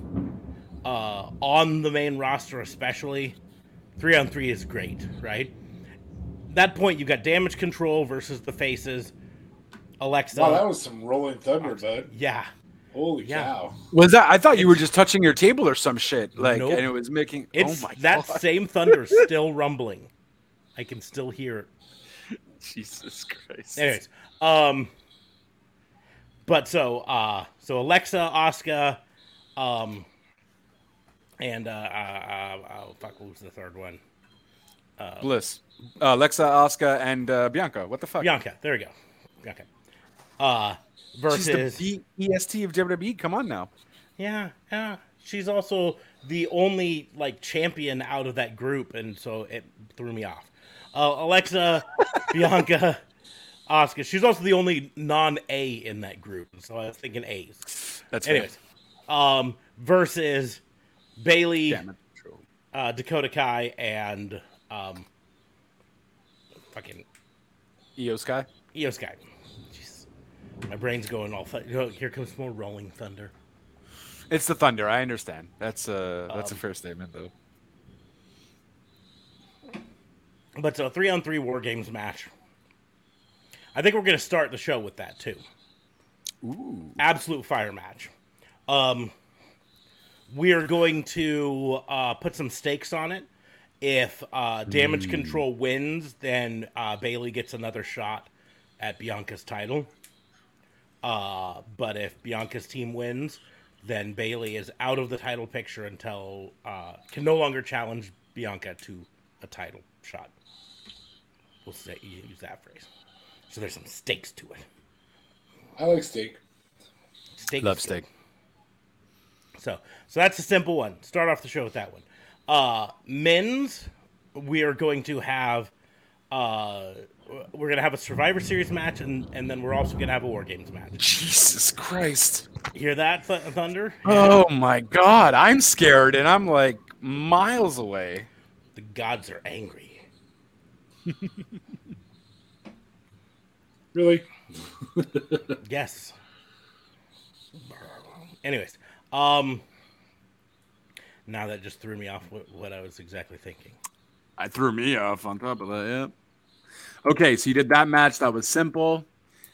uh, on the main roster, especially three on three is great, right? That point, you've got damage control versus the faces. Alexa, Wow, that was some rolling thunder, bud. yeah, Holy Yeah. cow! Was that? I thought you were just touching your table or some shit. Like, Nope. and it was making. it's oh my that god! same thunder is still rumbling. I can still hear it. Jesus Christ! Anyways, um, but so uh, so Alexa, Asuka, um, and uh, uh, uh, oh fuck, was the third one? Bliss, uh, Alexa, Asuka, and uh, Bianca. What the fuck? Bianca. There we go. Bianca. Uh, She's versus the EST of WWE. Come on now. Yeah, yeah. She's also the only like champion out of that group, and so it threw me off. Uh, Alexa, Bianca, Asuka. She's also the only non-A in that group, so I was thinking A's. That's fair. Anyways, um, versus Bayley, Damn it. True. uh, Dakota Kai, and um, fucking Iyo Sky. Iyo Sky. Jeez. My brain's going all. Th- oh, here comes more rolling thunder. It's the Thunder. I understand. That's a that's a Um, fair statement though. But so three on three war games match. I think we're gonna start the show with that too. Ooh. Absolute fire match. Um, we are going to uh, put some stakes on it. If uh, Damage Control wins, then uh, Bayley gets another shot at Bianca's title. Uh, but if Bianca's team wins, then Bayley is out of the title picture until uh, can no longer challenge Bianca to a title shot. We'll say use that phrase. So there's some stakes to it. I like steak. Steak Love is steak. So, so that's a simple one. Start off the show with that one. Uh, men's, we are going to have, uh, we're gonna have a Survivor Series match, and and then we're also gonna have a War Games match. Jesus Christ. Hear that, Th- Thunder? Oh my God. I'm scared, and I'm like miles away. The gods are angry. Really? Yes. Anyways, um, now that just threw me off what, what I was exactly thinking. I threw me off on top of that. Yeah. Okay, so you did that match. That was simple,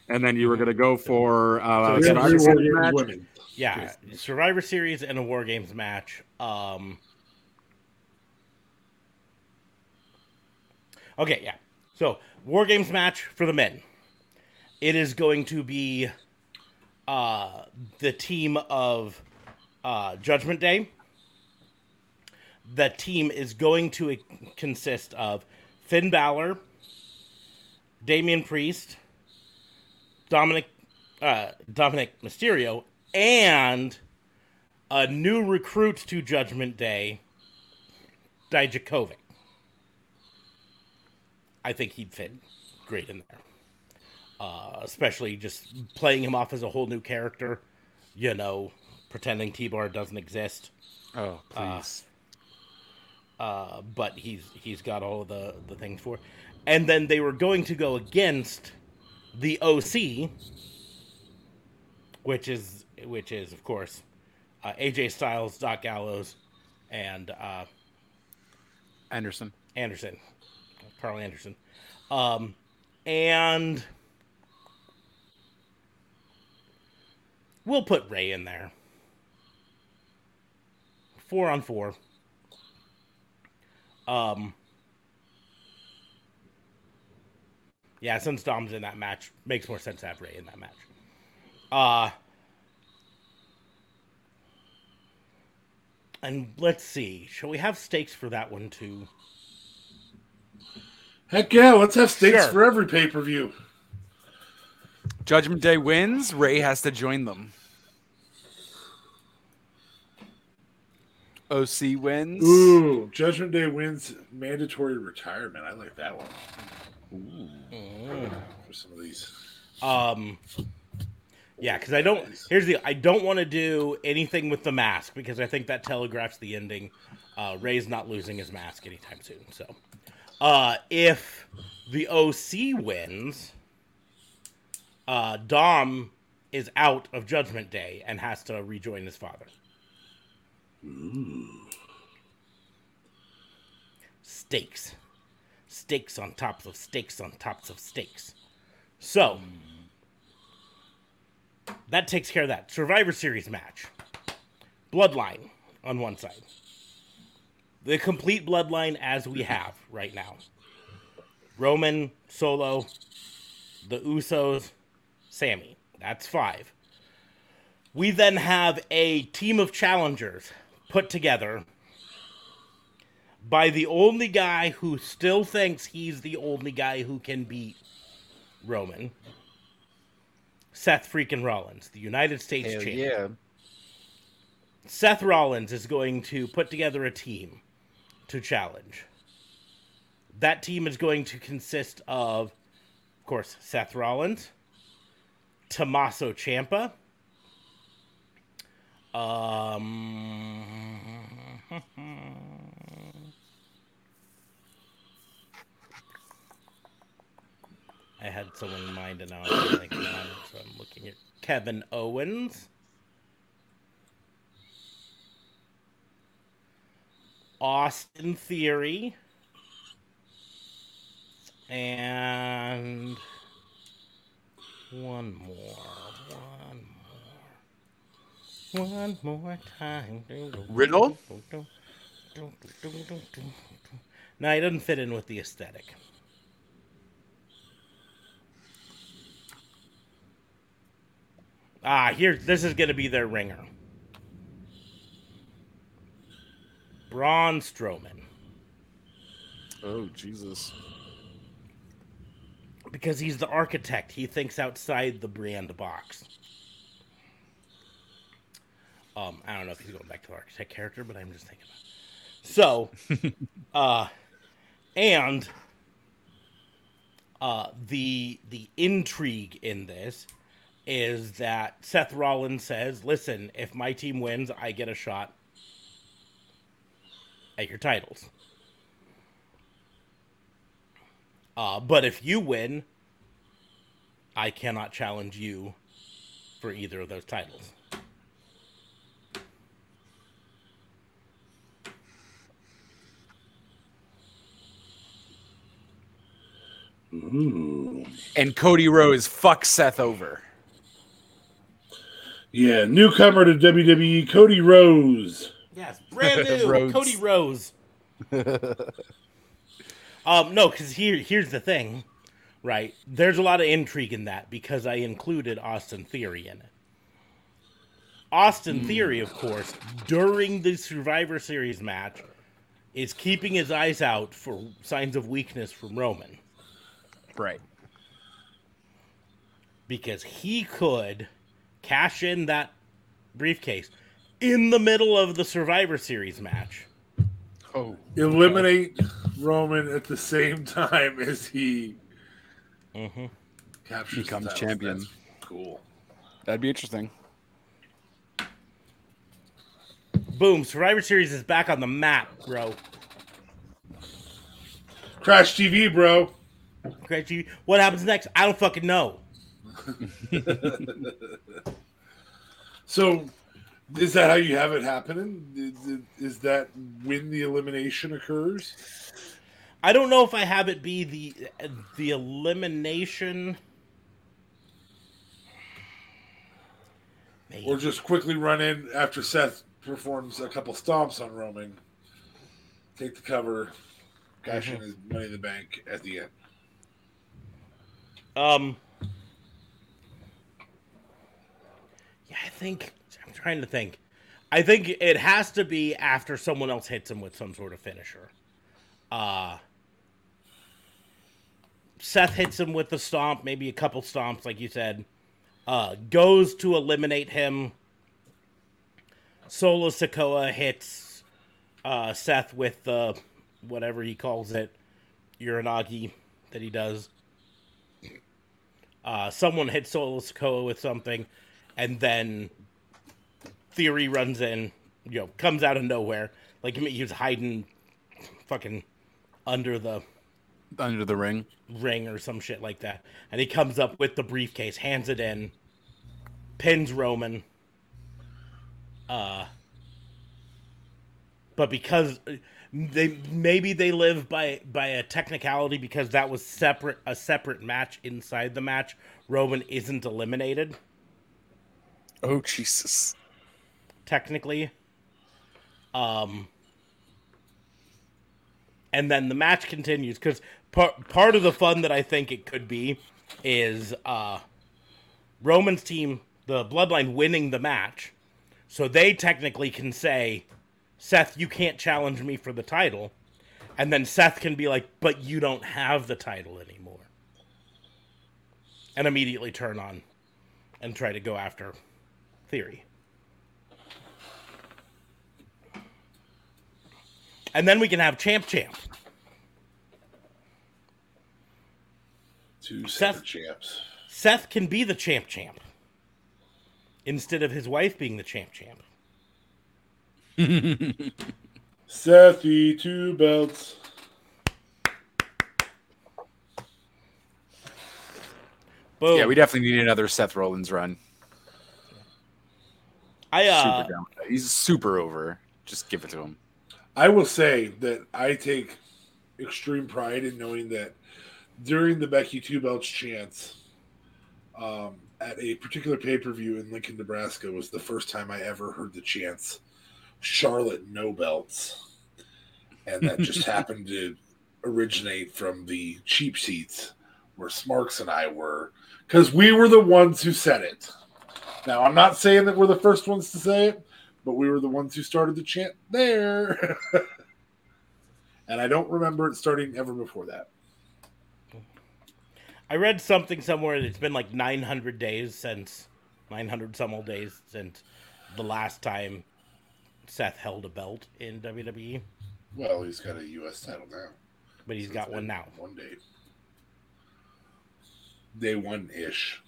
and then you were gonna go for uh, So Survivor three Survivor War Series match. women. Yeah, Survivor Series and a War Games match. Um, Okay, yeah. So War Games match for the men. It is going to be uh, the team of uh, Judgment Day. The team is going to consist of Finn Balor, Damian Priest, Dominic uh, Dominic Mysterio, and a new recruit to Judgment Day, Dijakovic. I think he'd fit great in there. Uh, especially just playing him off as a whole new character, you know, pretending T Bar doesn't exist. Oh, please. Uh, but he's he's got all the the things for. It. And then they were going to go against the OC, which is which is of course uh, AJ Styles, Doc Gallows, and uh, Anderson. Anderson, Karl Anderson, um, and we'll put Rey in there. Four on four. Um, yeah, since Dom's in that match, makes more sense to have Rey in that match. Uh, and let's see, shall we have stakes for that one too? Heck yeah, let's have stakes Sure. for every pay per view. Judgment Day wins. Rey has to join them. OC wins. Ooh, Judgment Day wins mandatory retirement. I like that one. Ooh. For some of these. Um, yeah, because I don't. Here's the. I don't want to do anything with the mask because I think that telegraphs the ending. Uh, Rey's not losing his mask anytime soon. So, uh, if the OC wins, uh, Dom is out of Judgment Day and has to rejoin his father. Stakes, stakes on tops of stakes on tops of stakes. So that takes care of that. Survivor Series match. Bloodline on one side. The complete bloodline as we have right now. Roman, Solo, the Usos, Sammy. That's five. We then have a team of challengers put together by the only guy who still thinks he's the only guy who can beat Roman. Seth freaking Rollins, the United States Hell champion. yeah. Seth Rollins is going to put together a team to challenge. That team is going to consist of, of course, Seth Rollins, Tommaso Ciampa, um, I had someone in mind and now I'm it, so I'm looking at Kevin Owens. Austin Theory. And one more. One more. Time. Riddle? No, he doesn't fit in with the aesthetic. Ah, here. This is going to be their ringer. Braun Strowman. Oh Jesus. Because he's the architect. He thinks outside the brand box. Um, I don't know if he's going back to the architect character, but I'm just thinking about it. So, uh, and uh, the the intrigue in this is that Seth Rollins says, "Listen, if my team wins, I get a shot at your titles." Uh, but if you win, I cannot challenge you for either of those titles. Ooh. And Cody Rhodes fucks Seth over. Yeah, newcomer to WWE, Cody Rhodes. Yes, brand new Rhodes. Cody Rhodes. Um, no, because here here's the thing, right? There's a lot of intrigue in that because I included Austin Theory in it. Austin Theory, of course, during the Survivor Series match, is keeping his eyes out for signs of weakness from Roman Right. because he could cash in that briefcase in the middle of the Survivor Series match. Oh. Eliminate Roman at the same time as he Mhm. captures Becomes the champion. That's cool. That'd be interesting. Boom! Survivor Series is back on the map, bro. Crash TV, bro. Okay, what happens next? I don't fucking know. So, is that how you have it happening? Is, that when the elimination occurs? I don't know if I have it be the the elimination. Maybe. Or just quickly run in after Seth performs a couple stomps on Roman, take the cover, cash mm-hmm. in his money in the bank at the end. Um. Yeah, I think I'm trying to think. I think it has to be after someone else hits him with some sort of finisher. Uh Seth hits him with the stomp, maybe a couple stomps, like you said. Uh goes to eliminate him. Solo Sikoa hits uh Seth with the whatever he calls it, Uranage that he does. Uh, someone hits Solo Sikoa with something, and then Theory runs in, you know, comes out of nowhere. Like he was hiding fucking under the Under the ring. ring or some shit like that. And he comes up with the briefcase, hands it in, pins Roman. Uh but because they maybe they live by by a technicality because that was separate a separate match inside the match. Roman isn't eliminated Oh Jesus. technically. Um and then the match continues cuz part part of the fun that I think it could be is uh Roman's team, the Bloodline winning the match. So they technically can say, "Seth, you can't challenge me for the title." And then Seth can be like, "But you don't have the title anymore." And immediately turn on and try to go after Theory. And then we can have Champ Champ. Two Seth- champs. Seth can be the Champ Champ instead of his wife being the Champ Champ. Sethy, two belts. Boom. Yeah, we definitely need another Seth Rollins run. I uh, super down. He's super over. Just give it to him. I will say that I take extreme pride in knowing that during the Becky Two Belts chance um, at a particular pay per view in Lincoln, Nebraska, was the first time I ever heard the chants Charlotte No Belts. And that just happened to originate from the cheap seats where Smarks and I were, because we were the ones who said it. Now, I'm not saying that we're the first ones to say it, but we were the ones who started the chant there. and I don't remember it starting ever before that. I read something somewhere that it's been like 900 days since 900 some old days since the last time Seth held a belt in WWE, Well, he's got a U.S. title now. but he's So got one now. One day. Day one ish.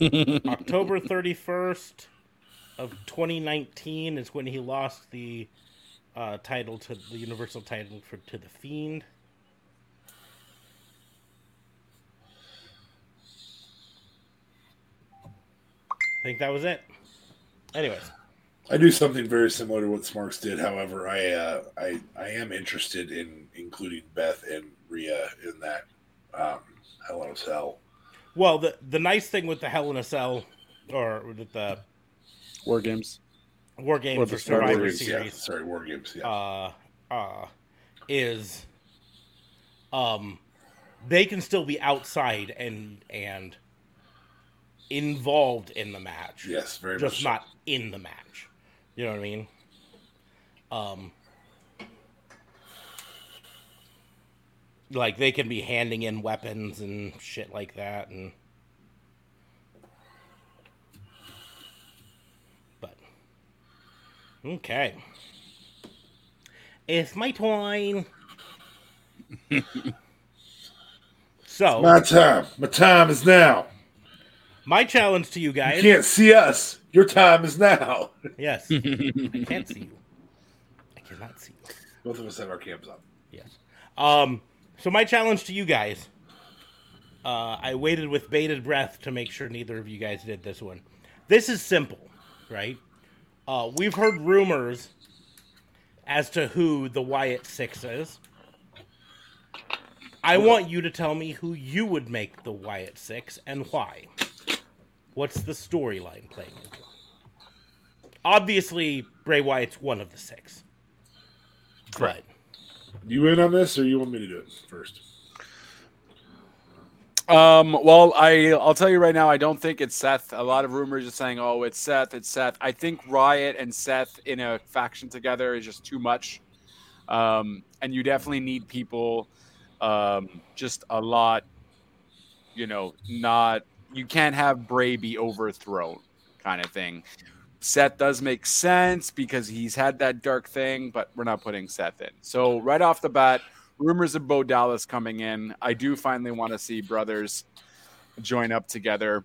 October 31st of 2019 is when he lost the uh, title to the Universal title for to the Fiend. I think that was it. Anyways, I do something very similar to what Smarks did. However, I uh, I I am interested in including Beth and Rhea in that um, Hell in a Cell. well, the the nice thing with the Hell in a Cell or with the War games. War Games Or or, the War Survivor Games, yeah. Series Sorry, War Games. Yeah. uh, uh, is um, they can still be outside and and involved in the match. Yes, very just much so. not in the match. You know what I mean? Um, like they can be handing in weapons and shit like that, and but okay, it's my turn. so My time. My time is now. My challenge to you You guys. can't see us. Your time is now. Yes, I can't see you. I cannot see you. Both of us have our cams up. Yes. Um. So my challenge to you guys. Uh, I waited with bated breath to make sure neither of you guys did this one. This is simple, right? Uh, we've heard rumors as to who the Wyatt Six is. I want you to tell me who you would make the Wyatt Six and why. What's the storyline playing into? it? Obviously, Bray Wyatt's one of the six. Right. You in on this, or you want me to do it first? Um, well, I I'll tell you right now, I don't think it's Seth. A lot of rumors are saying, "Oh, it's Seth, it's Seth." I think Wyatt and Seth in a faction together is just too much, um, and you definitely need people, um, just a lot. You know, not you can't have Bray be overthrown, kind of thing. Seth does make sense because he's had that dark thing, but we're not putting Seth in. So right off the bat, rumors of Bo Dallas coming in. I do finally want to see brothers join up together.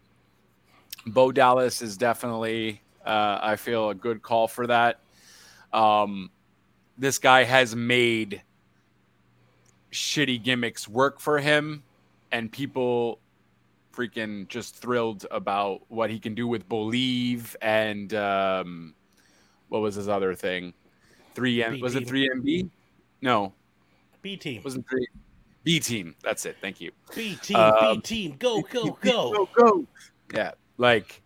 Bo Dallas is definitely, uh, I feel, a good call for that. Um, this guy has made shitty gimmicks work for him, and people freaking just thrilled about what he can do with Believe and um, what was his other thing? Three M was it three MB? No, B team. wasn't three B team. That's it. Thank you. B team, Um, B team, go, go, go. go, go. Yeah, like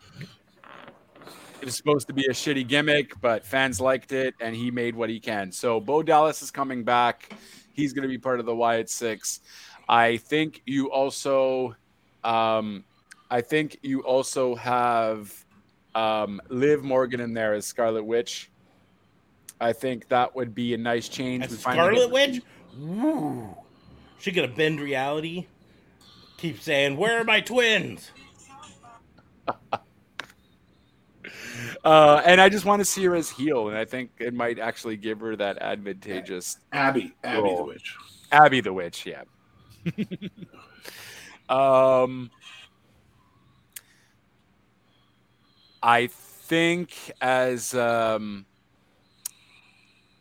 it was supposed to be a shitty gimmick, but fans liked it, and he made what he can. So Bo Dallas is coming back. He's going to be part of the Wyatt Six. I think you also, um, I think you also have um, Liv Morgan in there as Scarlet Witch. I think that would be a nice change. As We finally Scarlet Witch? Woo. She gonna bend reality. Keep saying, Where are my twins? Uh, and I just want to see her as heel, and I think it might actually give her that advantageous Abby, Abby the witch. Abby the Witch, yeah. um, I think as um,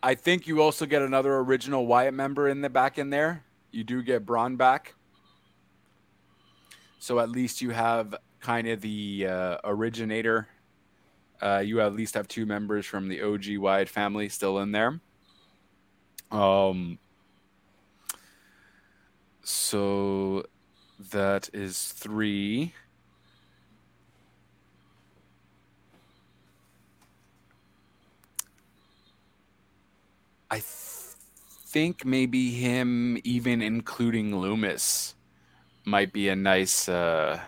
I think you also get another original Wyatt member in the back in there. You do get Braun back, so at least you have kind of the uh, originator. Uh, you at least have two members from the OG Wyatt family still in there. Um, so that is three. I th- think maybe him, even including Lumis, might be a nice. Uh,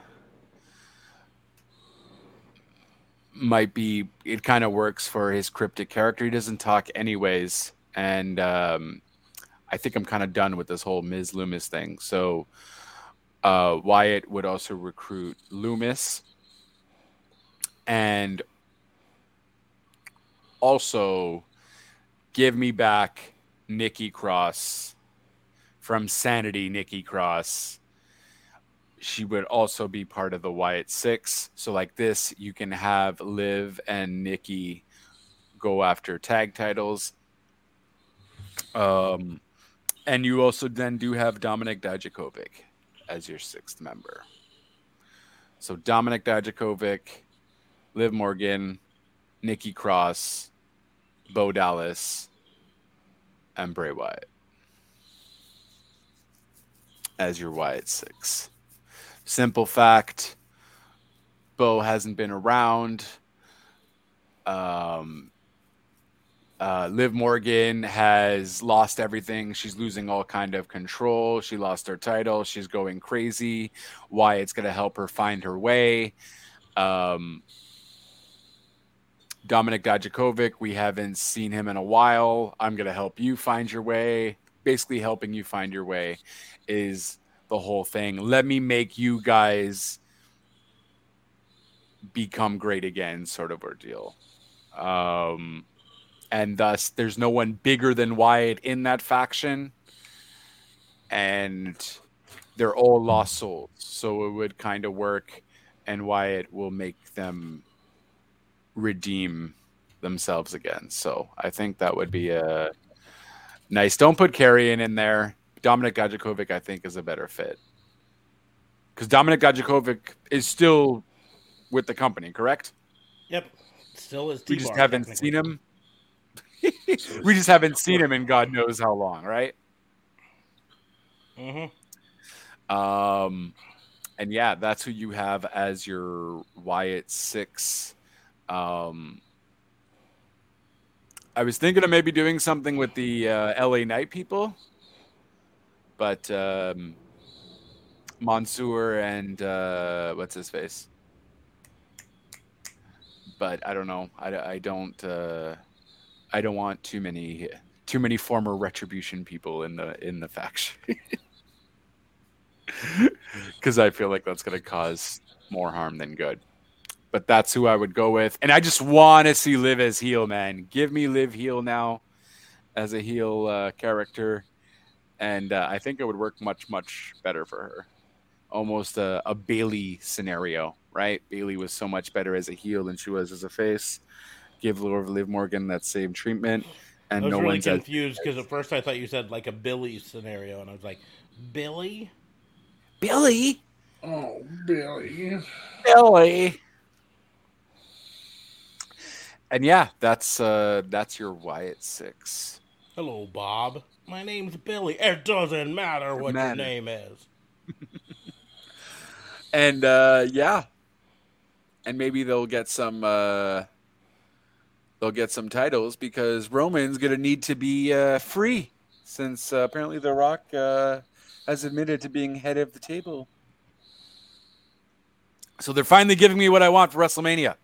might be it kind of works for his cryptic character. He doesn't talk anyways, and um, I think I'm kind of done with this whole Miz Lumis thing. So uh, Wyatt would also recruit Lumis, and also give me back Nikki Cross from Sanity. Nikki Cross. She would also be part of the Wyatt Six. So, like this, you can have Liv and Nikki go after tag titles. Um, and you also then do have Dominic Dijakovic as your sixth member. So Dominic Dijakovic, Liv Morgan, Nikki Cross, Bo Dallas, and Bray Wyatt as your Wyatt six. Simple fact: Bo hasn't been around. Um, uh, Liv Morgan has lost everything. She's losing all kind of control. She lost her title. She's going crazy. Wyatt's going to help her find her way. Um, Dominic Dijakovic, we haven't seen him in a while. I'm going to help you find your way. Basically, helping you find your way is the whole thing. Let me make you guys become great again, sort of ordeal. Um, and thus, there's no one bigger than Wyatt in that faction. And they're all lost souls. So it would kind of work, and Wyatt will make them redeem themselves again. So I think that would be a nice. Don't put Karrion in there. Dominik Dijakovic, I think, is a better fit. Because Dominik Dijakovic is still with the company, correct? Yep. Still is. We just haven't seen him. we just haven't seen him in God knows how long, right? Mhm. Um, and yeah, that's who you have as your Wyatt six. Um, I was thinking of maybe doing something with the uh, LA Knight people, but um, Mansoor and uh, what's his face? But I don't know. I, I don't. Uh, I don't want too many too many former retribution people in the in the faction. because I feel like that's going to cause more harm than good. But that's who I would go with, and I just want to see Liv as heel, man. Give me Liv heel now as a heel uh, character, and uh, I think it would work much much better for her. Almost a, a Bayley scenario, right? Bayley was so much better as a heel than she was as a face. Give Lord Liv Morgan that same treatment, I and was no really one's as confused because at first I thought you said like a Billy scenario, and I was like, Billy? Billy. Oh, Billy. Billy. And yeah, that's uh that's your Wyatt six. Hello, Bob. My name's Billy. It doesn't matter what Matter. your name is. And uh yeah. And maybe they'll get some uh they'll get some titles because Roman's gonna need to be uh free since uh, apparently The Rock uh has admitted to being head of the table. So they're finally giving me what I want for WrestleMania.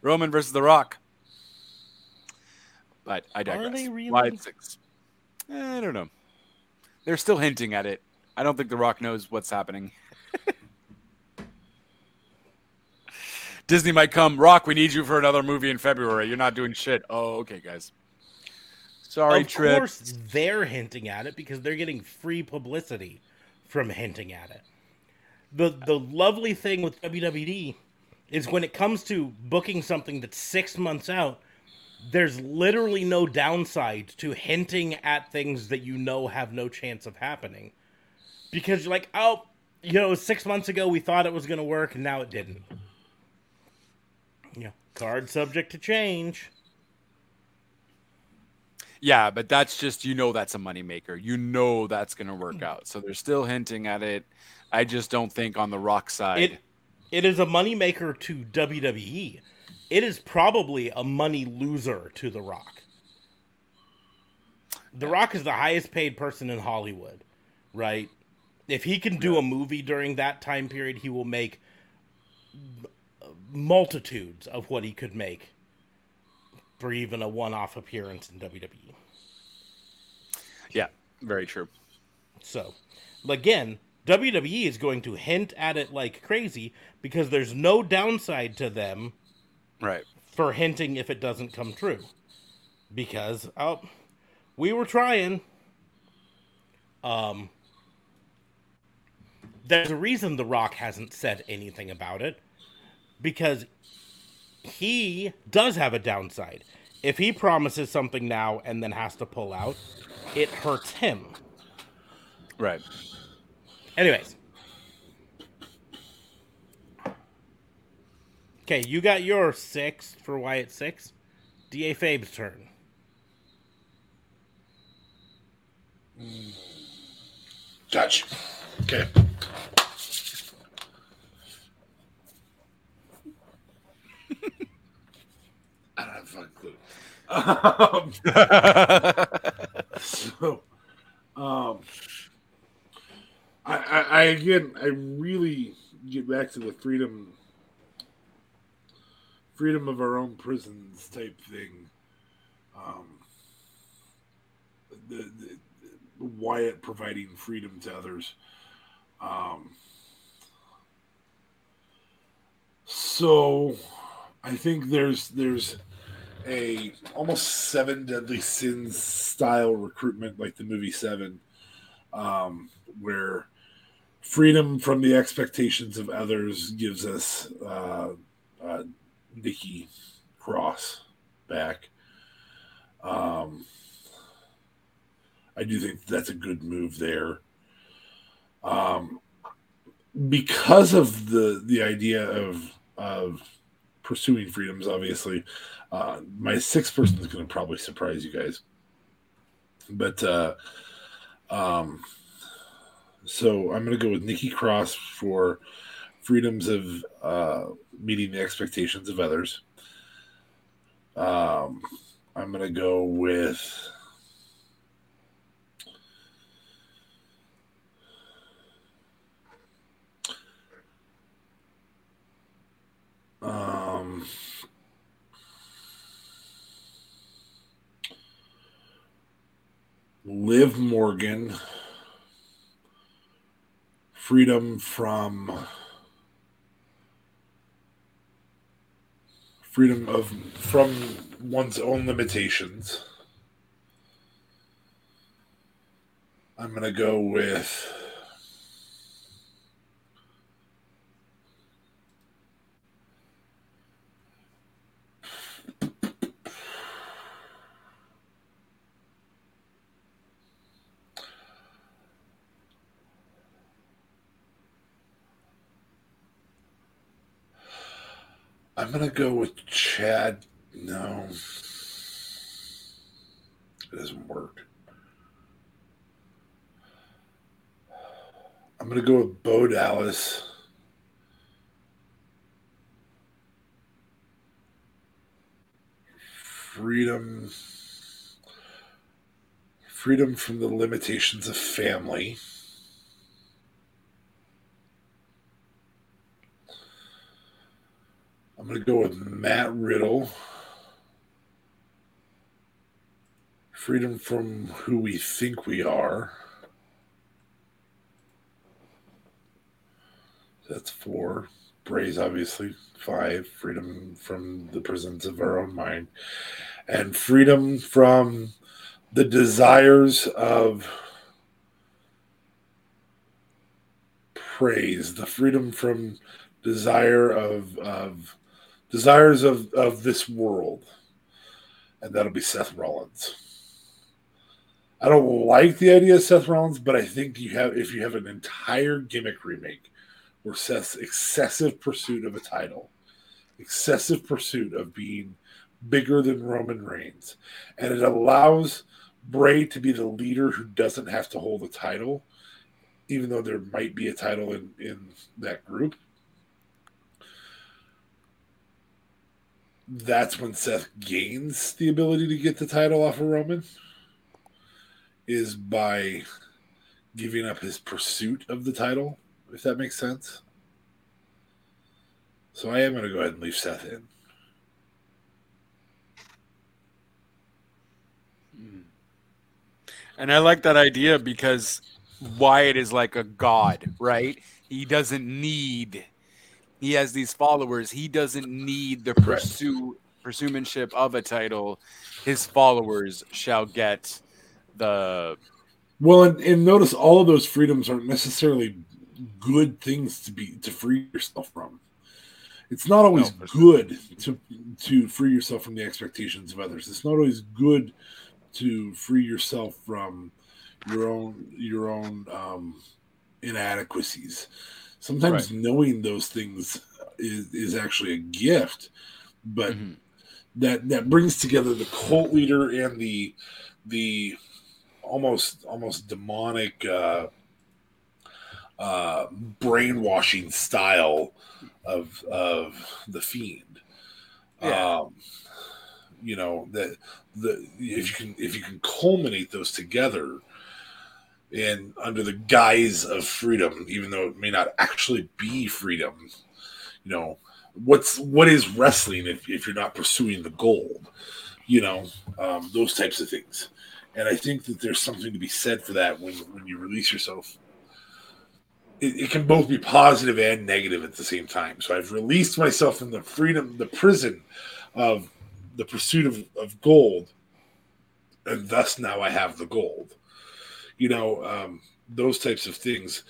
Roman versus The Rock. But I digress. Are they really? Wyatt six. Eh, I don't know. They're still hinting at it. I don't think The Rock knows what's happening. Disney might come. Rock, we need you for another movie in February. You're not doing shit. Oh, okay, guys. Sorry, of Trip. Of course, they're hinting at it because they're getting free publicity from hinting at it. The the lovely thing with WWE is when it comes to booking something that's six months out, there's literally no downside to hinting at things that you know have no chance of happening. Because you're like, oh, you know, six months ago we thought it was going to work, and now it didn't. Know, card subject to change. Yeah, but that's just you know that's a moneymaker. You know that's going to work hmm. out. So they're still hinting at it. I just don't think on the Rock side. It it is a moneymaker to WWE. It is probably a money loser to The Rock. The Rock is the highest paid person in Hollywood, right? If he can do a movie during that time period, he will make multitudes of what he could make for even a one-off appearance in WWE. yeah, very true. So, again, WWE is going to hint at it like crazy because there's no downside to them Right. for hinting if it doesn't come true. Because oh, we were trying. Um, there's a reason The Rock hasn't said anything about it because he does have a downside. If he promises something now and then has to pull out, it hurts him. Right. Anyways. Okay, you got your six for Wyatt six. DA Fabe's turn. Gotcha. Okay. I don't have a clue. Um, so, um, I, I, I again, I really get back to the freedom, freedom of our own prisons type thing. Um, the, the, the Wyatt providing freedom to others. Um, so, I think there's there's a almost seven deadly sins style recruitment like the movie Seven, um, where freedom from the expectations of others gives us uh, uh, Nikki Cross back. Um, I do think that's a good move there. Um, because of the the idea of of pursuing freedoms, obviously, uh, my sixth person is going to probably surprise you guys. But uh, um, so I'm going to go with Nikki Cross for freedoms of uh, meeting the expectations of others. Um, I'm going to go with. Um, Liv Morgan, freedom from freedom of from one's own limitations. I'm gonna go with gonna go with Chad. No, it doesn't work. I'm gonna go with Bo Dallas. Freedom, freedom from the limitations of family. I'm going to go with Matt Riddle. Freedom from who we think we are. That's four. Bray's obviously five. Freedom from the prisons of our own mind. And freedom from the desires of praise. The freedom from desire of, of desires of, of this world. And that'll be Seth Rollins. I don't like the idea of Seth Rollins, but I think you have if you have an entire gimmick remake where Seth's excessive pursuit of a title, excessive pursuit of being bigger than Roman Reigns, and it allows Bray to be the leader who doesn't have to hold a title, even though there might be a title in, in that group. That's when Seth gains the ability to get the title off of Roman is by giving up his pursuit of the title, if that makes sense. So I am going to go ahead and leave Seth in. And I like that idea because Wyatt is like a god, right? He doesn't need he has these followers. He doesn't need the pursue pursuementship of a title. His followers shall get the well and, and notice all of those freedoms aren't necessarily good things to be to free yourself from it's not always no, good to to free yourself from the expectations of others it's not always good to free yourself from your own your own um, inadequacies sometimes right. knowing those things is, is actually a gift but mm-hmm. that that brings together the cult leader and the the almost almost demonic uh, uh, brainwashing style of of the fiend. Yeah. Um, you know that the if you can if you can culminate those together and under the guise of freedom even though it may not actually be freedom. You know what's what is wrestling if, if you're not pursuing the gold? You know um, those types of things. And i think that there's something to be said for that when when you release yourself. It, it can both be positive and negative at the same time. So i've released myself from the freedom the prison of the pursuit of, of gold and thus now i have the gold you know um, those types of things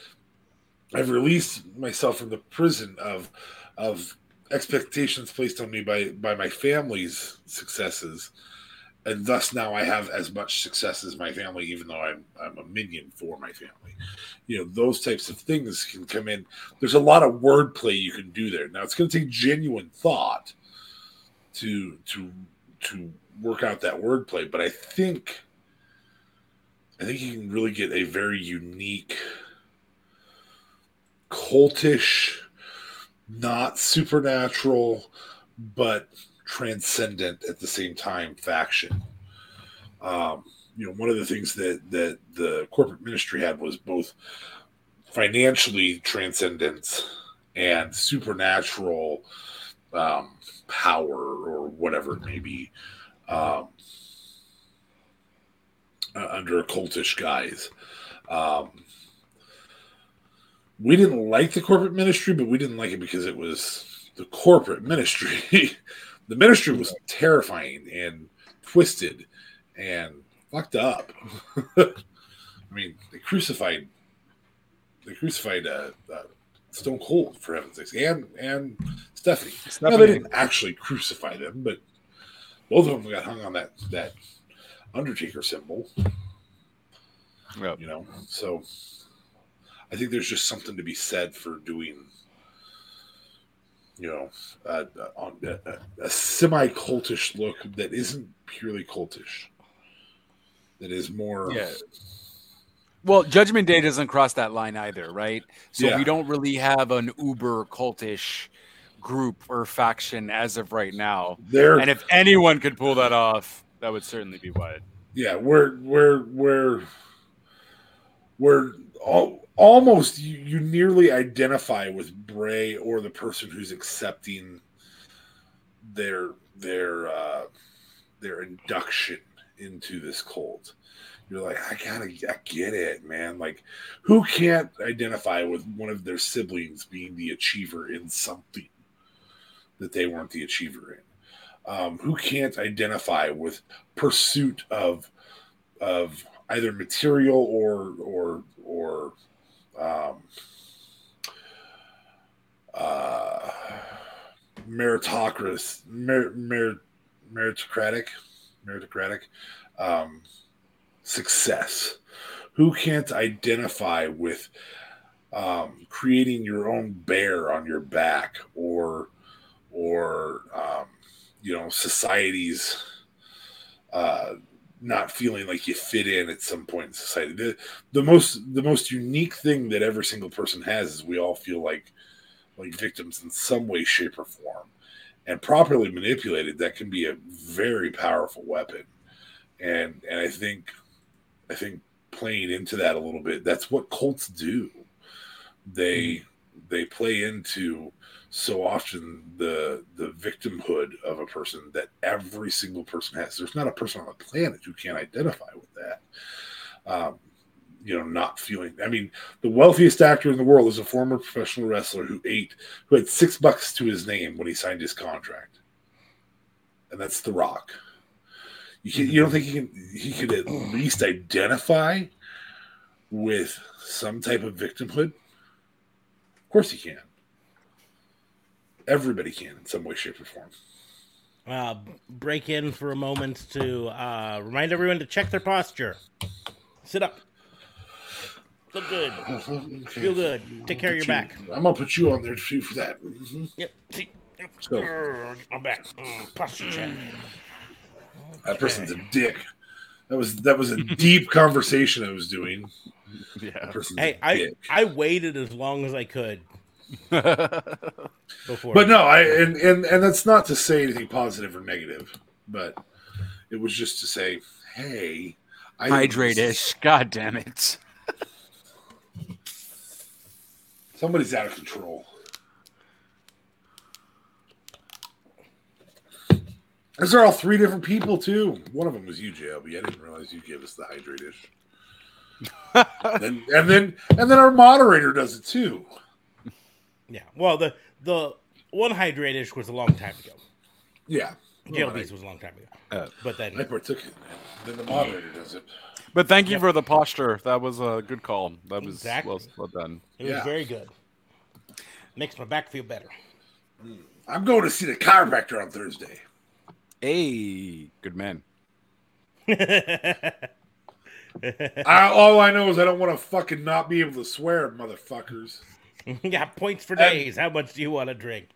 i've released myself from the prison of of expectations placed on me by by my family's successes and thus now I have as much success as my family, even though I'm I'm a minion for my family. You know, those types of things can come in. There's a lot of wordplay you can do there. Now it's going to take genuine thought to to to work out that wordplay, but I think I think you can really get a very unique cultish, not supernatural, but transcendent at the same time faction. Um, you know, one of the things that that the corporate ministry had was both financially transcendence and supernatural um, power or whatever it may be um, uh, under a cultish guise. Um, we didn't like the corporate ministry, but we didn't like it because it was the corporate ministry. the ministry was terrifying and twisted and fucked up. I mean, they crucified they crucified uh, uh, Stone Cold for heaven's sakes, and and Stephanie. Stephanie. No, they didn't actually crucify them, but both of them got hung on that that Undertaker symbol. Yep. You know, so I think there's just something to be said for doing you know, uh, on a semi cultish look that isn't purely cultish. That is more. Yeah. Well, Judgment Day doesn't cross that line either, right? So Yeah. we don't really have an uber cultish group or faction as of right now. There, And if anyone could pull that off, that would certainly be why. yeah, we're we're we're we're all, almost you, you nearly identify with Bray or the person who's accepting their their uh, their induction into this cult. You're like, I gotta, I get it, man. Like, who can't identify with one of their siblings being the achiever in something that they weren't the achiever in? Um, who can't identify with pursuit of of either material or or or um, uh, meritocracy, mer, mer, meritocratic, meritocratic um, success. Who can't identify with um, creating your own bear on your back, or or um, you know society's uh, not feeling like you fit in at some point in society. The, the most the most unique thing that every single person has is we all feel like like victims in some way, shape, or form. And properly manipulated, that can be a very powerful weapon. And and I think I think playing into that a little bit, that's what cults do. They they play into so often the the victimhood of a person that every single person has. There's not a person on the planet who can't identify with that. Um, you know, not feeling. I mean, the wealthiest actor in the world is a former professional wrestler who ate, who had six bucks to his name when he signed his contract, and that's The Rock. You, can, you don't think he can? He could at least identify with some type of victimhood. Of course, he can. Everybody can in some way, shape, or form. Uh, break in for a moment to uh, remind everyone to check their posture. Sit up. Look good. Feel good. Take care of your back. I'm gonna put you on there too for that. Mhm. Yep. See. Yep. go. Grr, I'm back. Mm, posture check. That person's a dick. That was that was a deep conversation I was doing. Yeah. Hey, a I dick. I waited as long as I could before. But no, I and, and and that's not to say anything positive or negative. but it was just to say, hey, I Hydrate ish. God damn it. Somebody's out of control. These are all three different people too. One of them was you, JLB. I didn't realize you gave us the hydrate ish. and then and then and then our moderator does it too. Yeah. Well, the the one hydratish was a long time ago. Yeah. Well, JLB's was a long time ago. Uh, but then I partook in it. Then the moderator does it. But thank you Yep. for the posture. That was a good call. That was Exactly. well, well done. it was Yeah. very good. Makes my back feel better. I'm going to see the chiropractor on Thursday. Hey, good man. I, all I know is I don't want to fucking not be able to swear, motherfuckers. yeah, points for days. How much do you want to drink?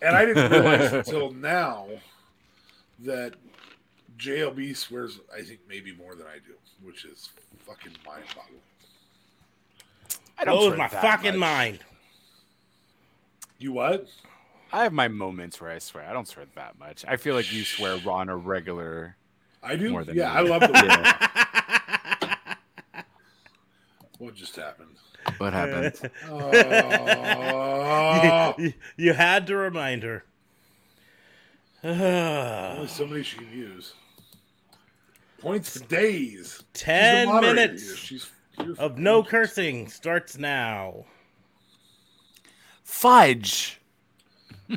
And I didn't realize until now that JLB swears, I think, maybe more than I do, which is fucking mind boggling. I Blows swear my fucking much. mind. You what? I have my moments where I swear. I don't swear that much. I feel like you swear on a regular. I do? More than yeah, me. I love the Yeah. What just happened? What happened? Oh, you, you had to remind her. only so many she can use. Points for days. Ten moderator minutes—she's of no points. cursing starts now. Fudge.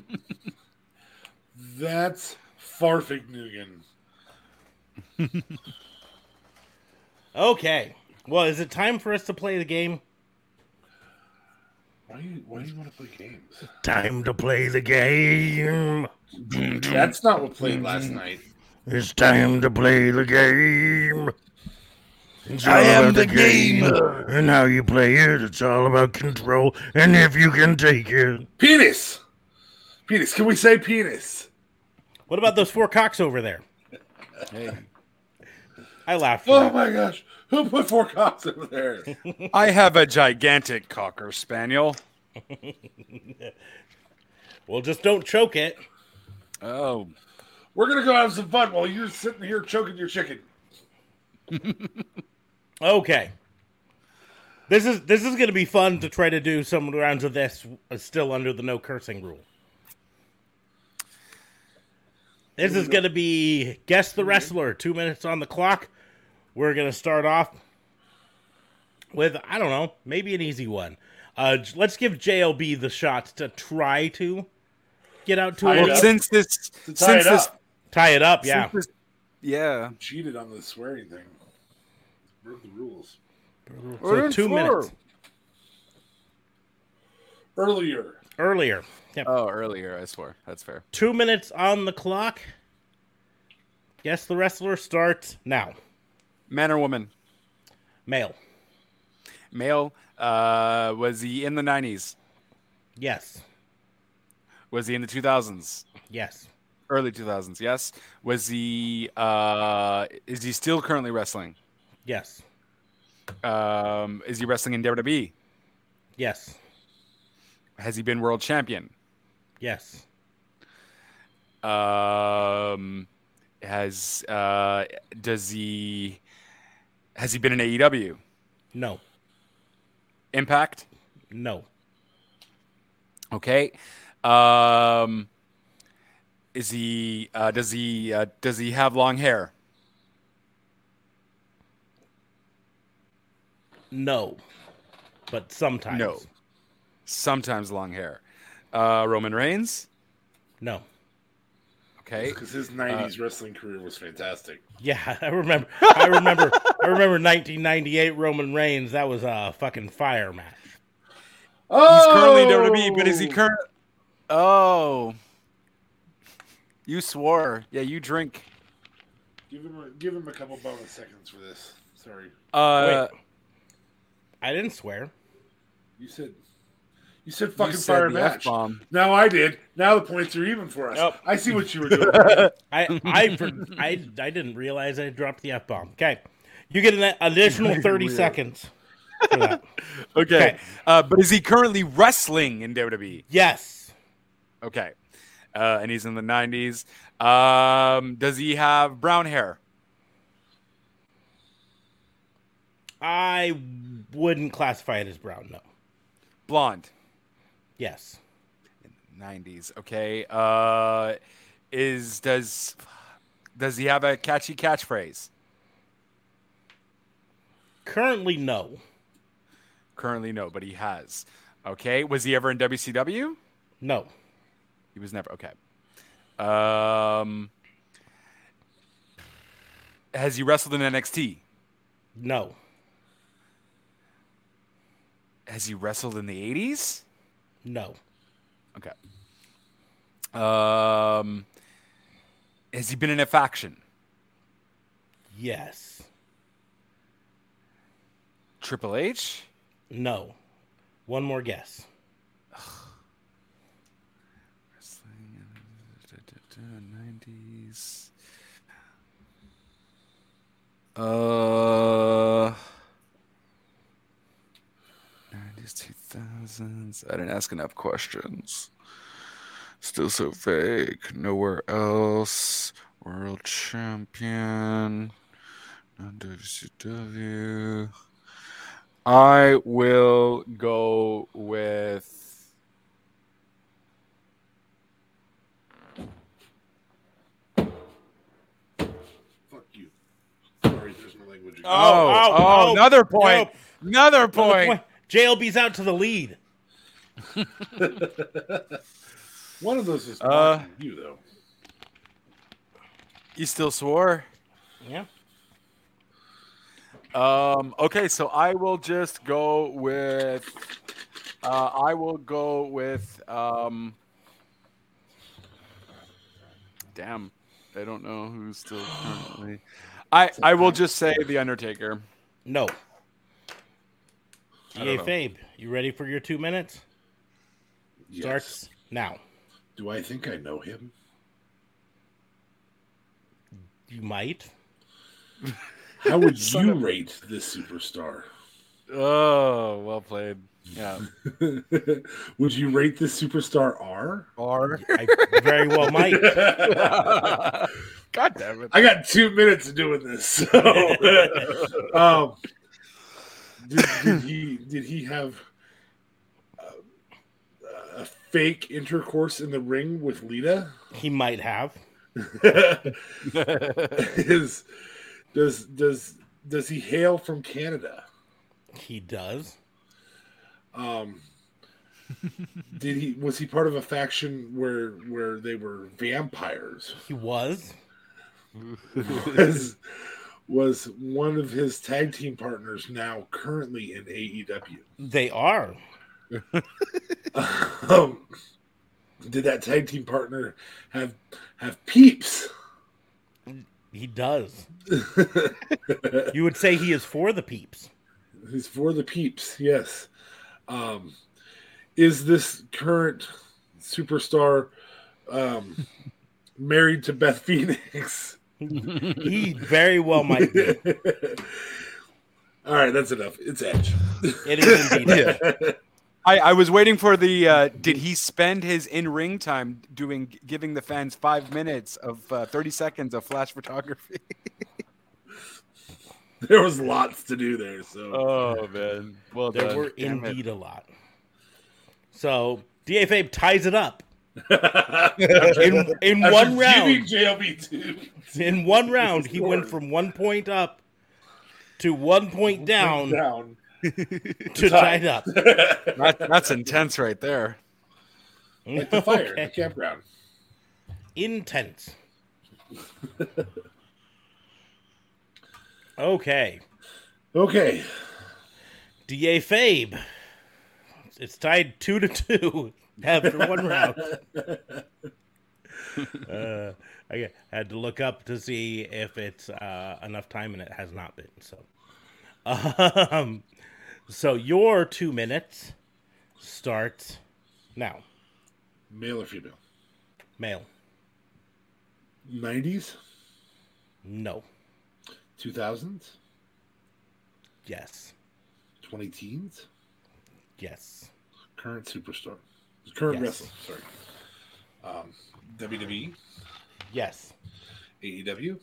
That's Fahrvergnügen. Okay. Well, is it time for us to play the game? Why do you why do you want to play games? Time to play the game. That's not what played last night. It's time to play the game. It's I all am about the gamer. and how you play it. It's all about control and if you can take it. Penis. Penis. Can we say penis? What about those four cocks over there? Hey. I laughed. Oh For my gosh. Who put four cops over there? I have a gigantic cocker spaniel. Well, just don't choke it. Oh, We're gonna go have some fun while you're sitting here choking your chicken. Okay. This is this is gonna be fun to try to do some rounds of this uh, still under the no cursing rule. This is gonna be guess the wrestler. Two minutes on the clock. We're gonna start off with I don't know, maybe an easy one. Uh, let's give JLB the shot to try to get out to it well, since this, To tie since it this, up. tie it up. Yeah, this- yeah. Cheated on the swearing thing. Broke the rules. so two minutes Earlier. earlier. Yep. Oh, earlier, I swear. That's fair. Two minutes on the clock. Guess the wrestler starts now. Man or woman? Male. Male. Uh, was he in the 90s? Yes. Was he in the 2000s? Yes. Early 2000s, yes. Was he, uh, is he still currently wrestling? Yes. Um, is he wrestling in WWE? Yes. Has he been world champion? Yes. Um, has, uh, does he, has he been in AEW? No. Impact? No. Okay. Um, is he, uh, does he, uh, does he have long hair? No. But sometimes. No. Sometimes long hair. Uh, Roman Reigns? No. Okay. Because his '90s wrestling career was fantastic. Yeah, I remember. I remember. I remember 1998 Roman Reigns. That was a fucking fire match. Oh! He's currently in Oh! WWE, but is he current? Oh, you swore. Yeah, you drink. Give him a, give him a couple bonus seconds for this. Sorry, Uh, I didn't swear. you said you said you fucking said fire the match. F-bomb. Now I did. Now the points are even for us. Nope. I see what you were doing. I I I I didn't realize I dropped the f bomb. Okay, you get an additional 30 seconds. Okay. Okay. Uh, but is he currently wrestling in WWE? Yes. Okay. uh, and he's in the 90s. Um, does he have brown hair? I wouldn't classify it as brown. No. Blonde. Yes. 90s. Okay. Uh, is does does he have a catchy catchphrase? Currently, no. Currently, no, but he has. Okay. Was he ever in WCW? No. He was never. Okay. Um, has he wrestled in NXT? No. Has he wrestled in the 80s? No. Okay. Um, has he been in a faction? Yes. Triple H? No. One more guess. Wrestling Nineties. Uh. Nineties, two thousands. I didn't ask enough questions. Still so vague. Nowhere else. World champion. Non WCW. I will go with. Fuck you. Sorry, there's no language. Oh, oh, oh, oh, oh, another point. no. Another point. Point. JLB's out to the lead. One of those is Uh, you, though. You still swore? Yeah. Um, okay, so I will just go with uh, I will go with um Damn. I don't know who's still currently I I will just say the Undertaker. No. I don't DA know. Fabe, you ready for your two minutes? Yes. Starts now. Do I think I know him? You might. How would you of- rate this superstar? Oh, well played. Yeah. would you rate this superstar R? Or I very well might. God damn it. I got two minutes of doing this. So, um, did, did he did he have uh, a fake intercourse in the ring with Lita? He might have. Is does does does he hail from Canada? He does. Um, did he was he part of a faction where where they were vampires? He was. was was one of his tag team partners now currently in AEW? They are. Um, did that tag team partner have have peeps? He does. You would say he is for the peeps. He's for the peeps, yes. Um, is this current superstar um, married to Beth Phoenix? He very well might be. All right, that's enough. It's Edge. It is indeed. I, I was waiting for the. Uh, did he spend his in ring time doing giving the fans five minutes of uh, thirty seconds of flash photography? there was lots to do there. So Oh man, well There done. were Damn it. indeed a lot. So DA Fabe ties it up in in After one round. JLB two. In one round, he went from one point up to one point down down. to tied up. That, that's intense right there. Like the fire in the campground. Intense. Okay. Okay. DA Fabe. It's tied two to two after one round. uh, I had to look up to see if it's uh, enough time, and it has not been. So, um, so your two minutes starts now. Male or female? Male. 90s? No. 2000s? Yes. 20 teens? Yes. Current superstar. Current Yes. wrestler. Sorry. Um, WWE, Yes. AEW,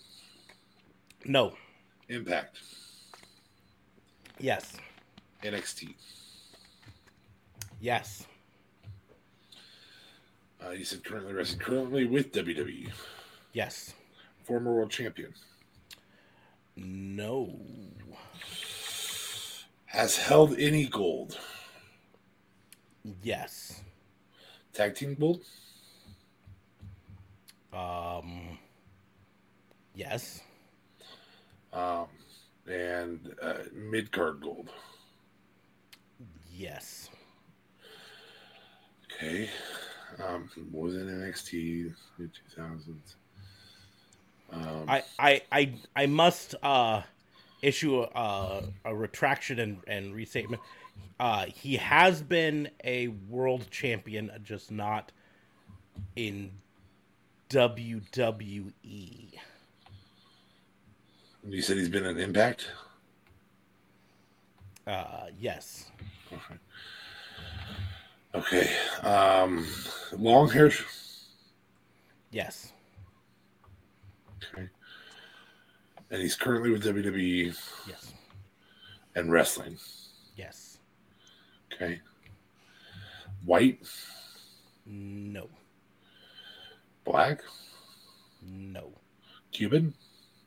No. Impact, Yes. NXT. Yes. Uh, you said currently wrestling currently with WWE. Yes. Former world champion. No. Has held any gold. Yes. Tag team gold. Um. Yes. Um, and uh, mid card gold. Yes. Okay. Um, more than NXT mid two thousands. Um, I I I I must uh issue a a retraction and and restatement. Uh, he has been a world champion, just not in WWE. you said he's been an Impact. Uh, yes. Okay. Um, long hair. Yes. Okay. And he's currently with WWE Yes. and wrestling. Yes. Okay. White, No. black, No. Cuban,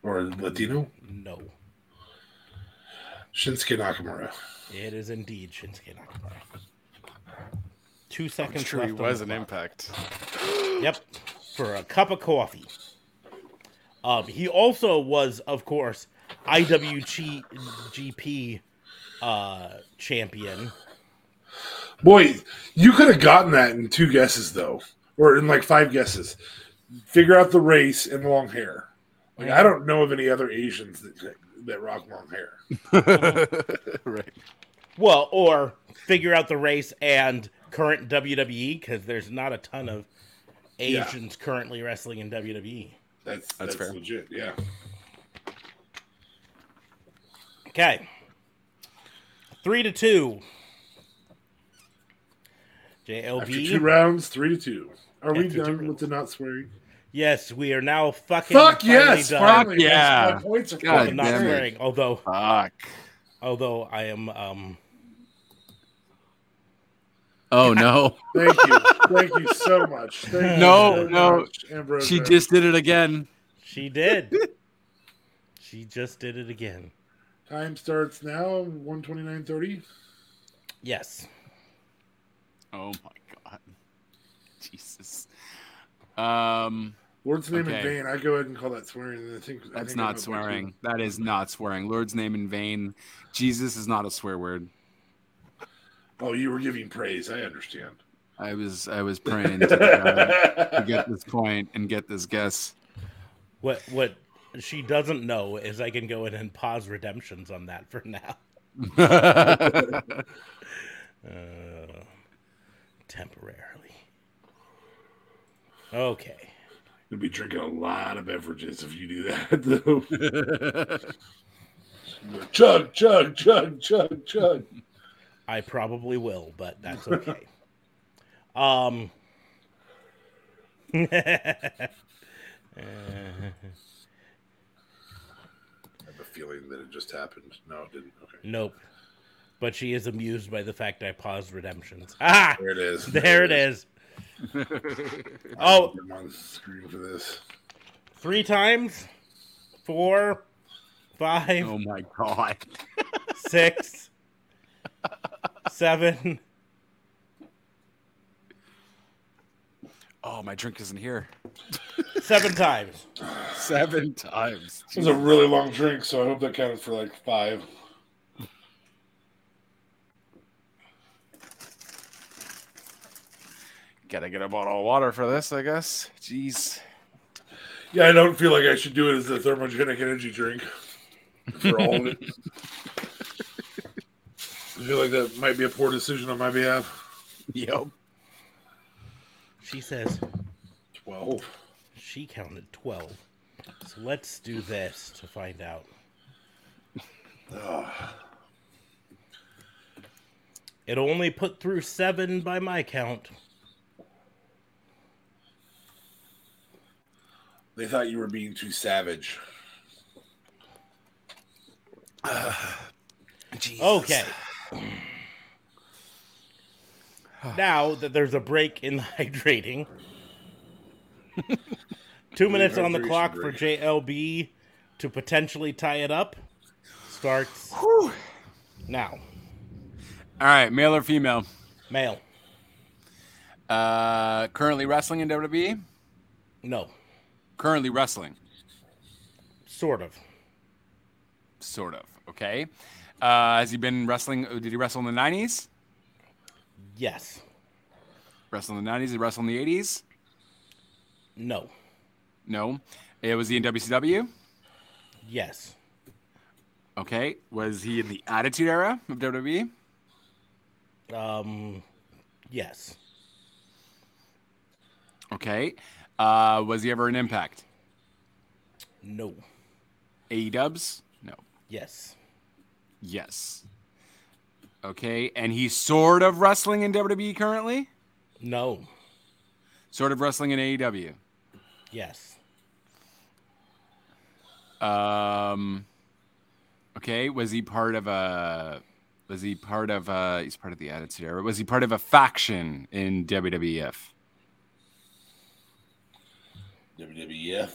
or Latino. No. Shinsuke Nakamura. It is indeed Shinsuke Nakamura. Two seconds I'm sure left. he on was the an clock. impact. Yep, for a cup of coffee. Um, he also was, of course, IWGP uh, champion. Boy, you could have gotten that in two guesses though, or in like five guesses. Figure out the race and long hair. Like I don't know of any other Asians that that rock long hair. right. Well, or figure out the race and current WWE because there's not a ton of Yeah. Asians currently wrestling in. WWE. That's That's that's, fair. legit. Yeah. Okay, three to two. After two rounds, three to two. Are we After two done with the not swearing? Yes, we are now fucking. Fuck yes! done Finally, yeah. Yes, my points are God fucking Not it. swearing, although Fuck. although I am um Oh no. Thank you. Thank you so much. Thank No, so no. much, Ambrose. She just did it again. she did. she just did it again. Time starts now, 129.30. Yes. Oh my god. Jesus. Um Lord's name in vain. I go ahead and call that swearing. I think that's I'm not about swearing. That is not swearing. Lord's name in vain. Jesus is not a swear word. Oh, you were giving praise. I understand. I was I was praying to, God to get this point and get this guess. What what she doesn't know is I can go in and pause redemptions on that for now. Uh, temporarily. Okay. You'll be drinking a lot of beverages if you do that, though. chug, chug, chug, chug, chug. I probably will, but that's okay. um I have a feeling that it just happened. No, it didn't. Okay. Nope. But she is amused by the fact I paused redemptions. Ah, There it is. there it is. Oh, I'm on the screen for this. three times, four, five, oh my god. six, seven. Oh, my drink isn't here. Seven times. Seven times. It was a really long drink, so I hope that counted for like five. Gotta get a bottle of water for this, I guess. Jeez. Yeah, I don't feel like I should do it as a thermogenic energy drink for all of it. I feel like that might be a poor decision on my behalf. Yep. She says Twelve. she counted 12. So let's do this to find out. Ah. It only put through seven by my count. They thought you were being too savage. Okay. now that there's a break in the hydrating, two minutes on the hydration clock for. JLB to potentially tie it up starts now. All right, male or female? Male. Uh, currently wrestling in WWE. No. Currently wrestling, Sort of. sort of. Okay. Uh, has he been wrestling? Did he wrestle in the nineties? Yes. Wrestle in the nineties? Did he wrestle in the eighties? No. No. It was he in WCW? Yes. Okay. Was he in the Attitude Era of WWE? Um yes. Okay. Uh, was he ever an Impact? No. AE Dubs? No. Yes. Yes. Okay. And he's sort of wrestling in WWE currently? No. Sort of wrestling in AEW. Yes. Um. Okay. Was he part of a? Was he part of a? He's part of the Attitude Era. Was he part of a faction in WWF? WWF.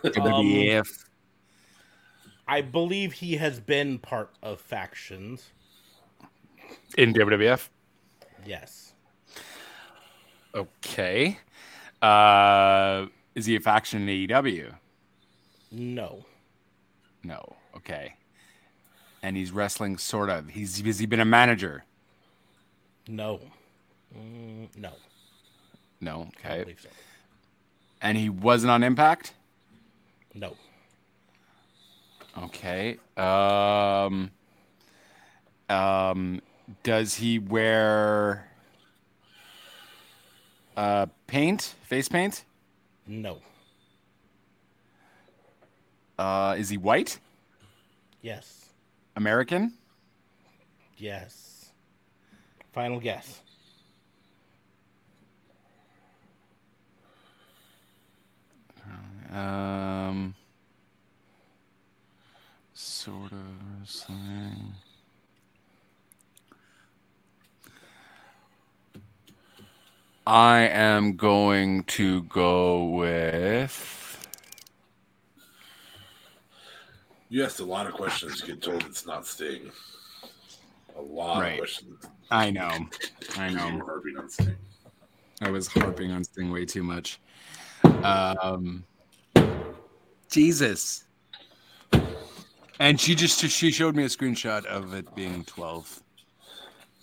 WWF. I believe he has been part of factions. in WWF. Yes. Okay. Uh, is he a faction in AEW? No. No. Okay. And he's wrestling sort of. He's has he been a manager? No. Mm, no. No. I Okay. believe so. And he wasn't on Impact. No. Okay. Um. Um. Does he wear uh paint? Face paint? No. Uh. Is he white? Yes. American? Yes. Final guess. Um. Sort of wrestling. I am going to go with. you asked a lot of questions. You get told it's not Sting. A lot Right. of questions. I know. I You know. were harping on Sting. I was harping on Sting way too much. Um, Jesus. And she just she showed me a screenshot of it being 12.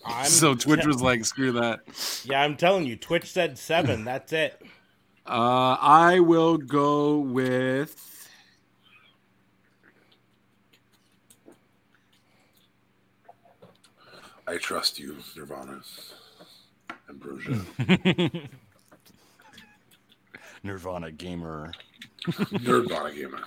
I'm so Twitch te- was like, screw that. Yeah, I'm telling you, Twitch said seven. That's it. Uh, I will go with. I trust you, Nirvana. Ambrosia. Nirvana Gamer. Nirvana gamer.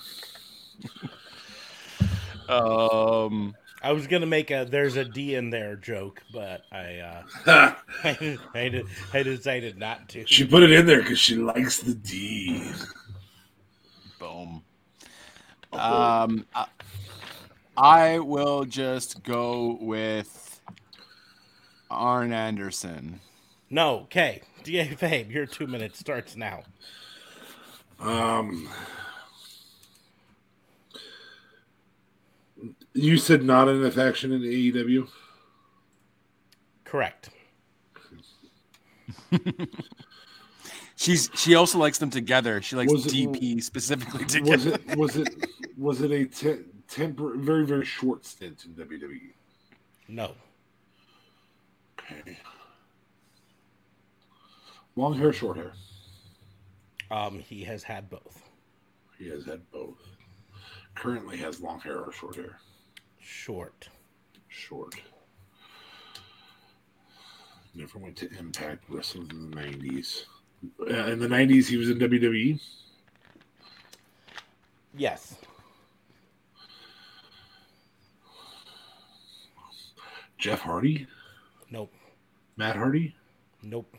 Um, I was gonna make a "there's a D in there" joke, but I uh, I, I, I decided not to. she put it in there because she likes the D. boom. Um, I, I will just go with Arn Anderson. No, okay. Da Fabe, your two minutes starts now. Um, you said not in a faction in AEW. Correct. She's she also likes them together. She likes Was it- DP specifically Was it? Was it? Was it a te- tempor- very very short stint in? WWE? No. Okay. Long hair, short hair. Um, he has had both. He has had both. Currently has long hair or short hair. Short. Short. Never went to Impact Wrestling in the nineties. Uh, in the nineties, he was in WWE. Yes. Jeff Hardy, Nope. Matt Hardy. Nope.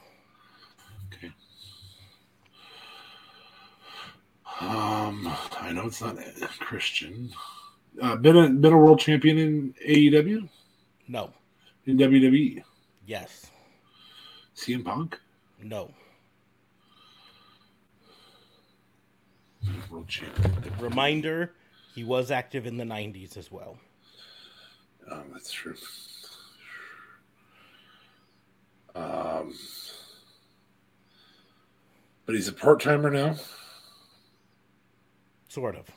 Um, I know it's not Christian. Uh, been a been a world champion in AEW No. in WWE. Yes. CM Punk No. world champion. Reminder: he was active in the '90s as well. Oh, that's true. Um, but he's a part timer now. Sort of.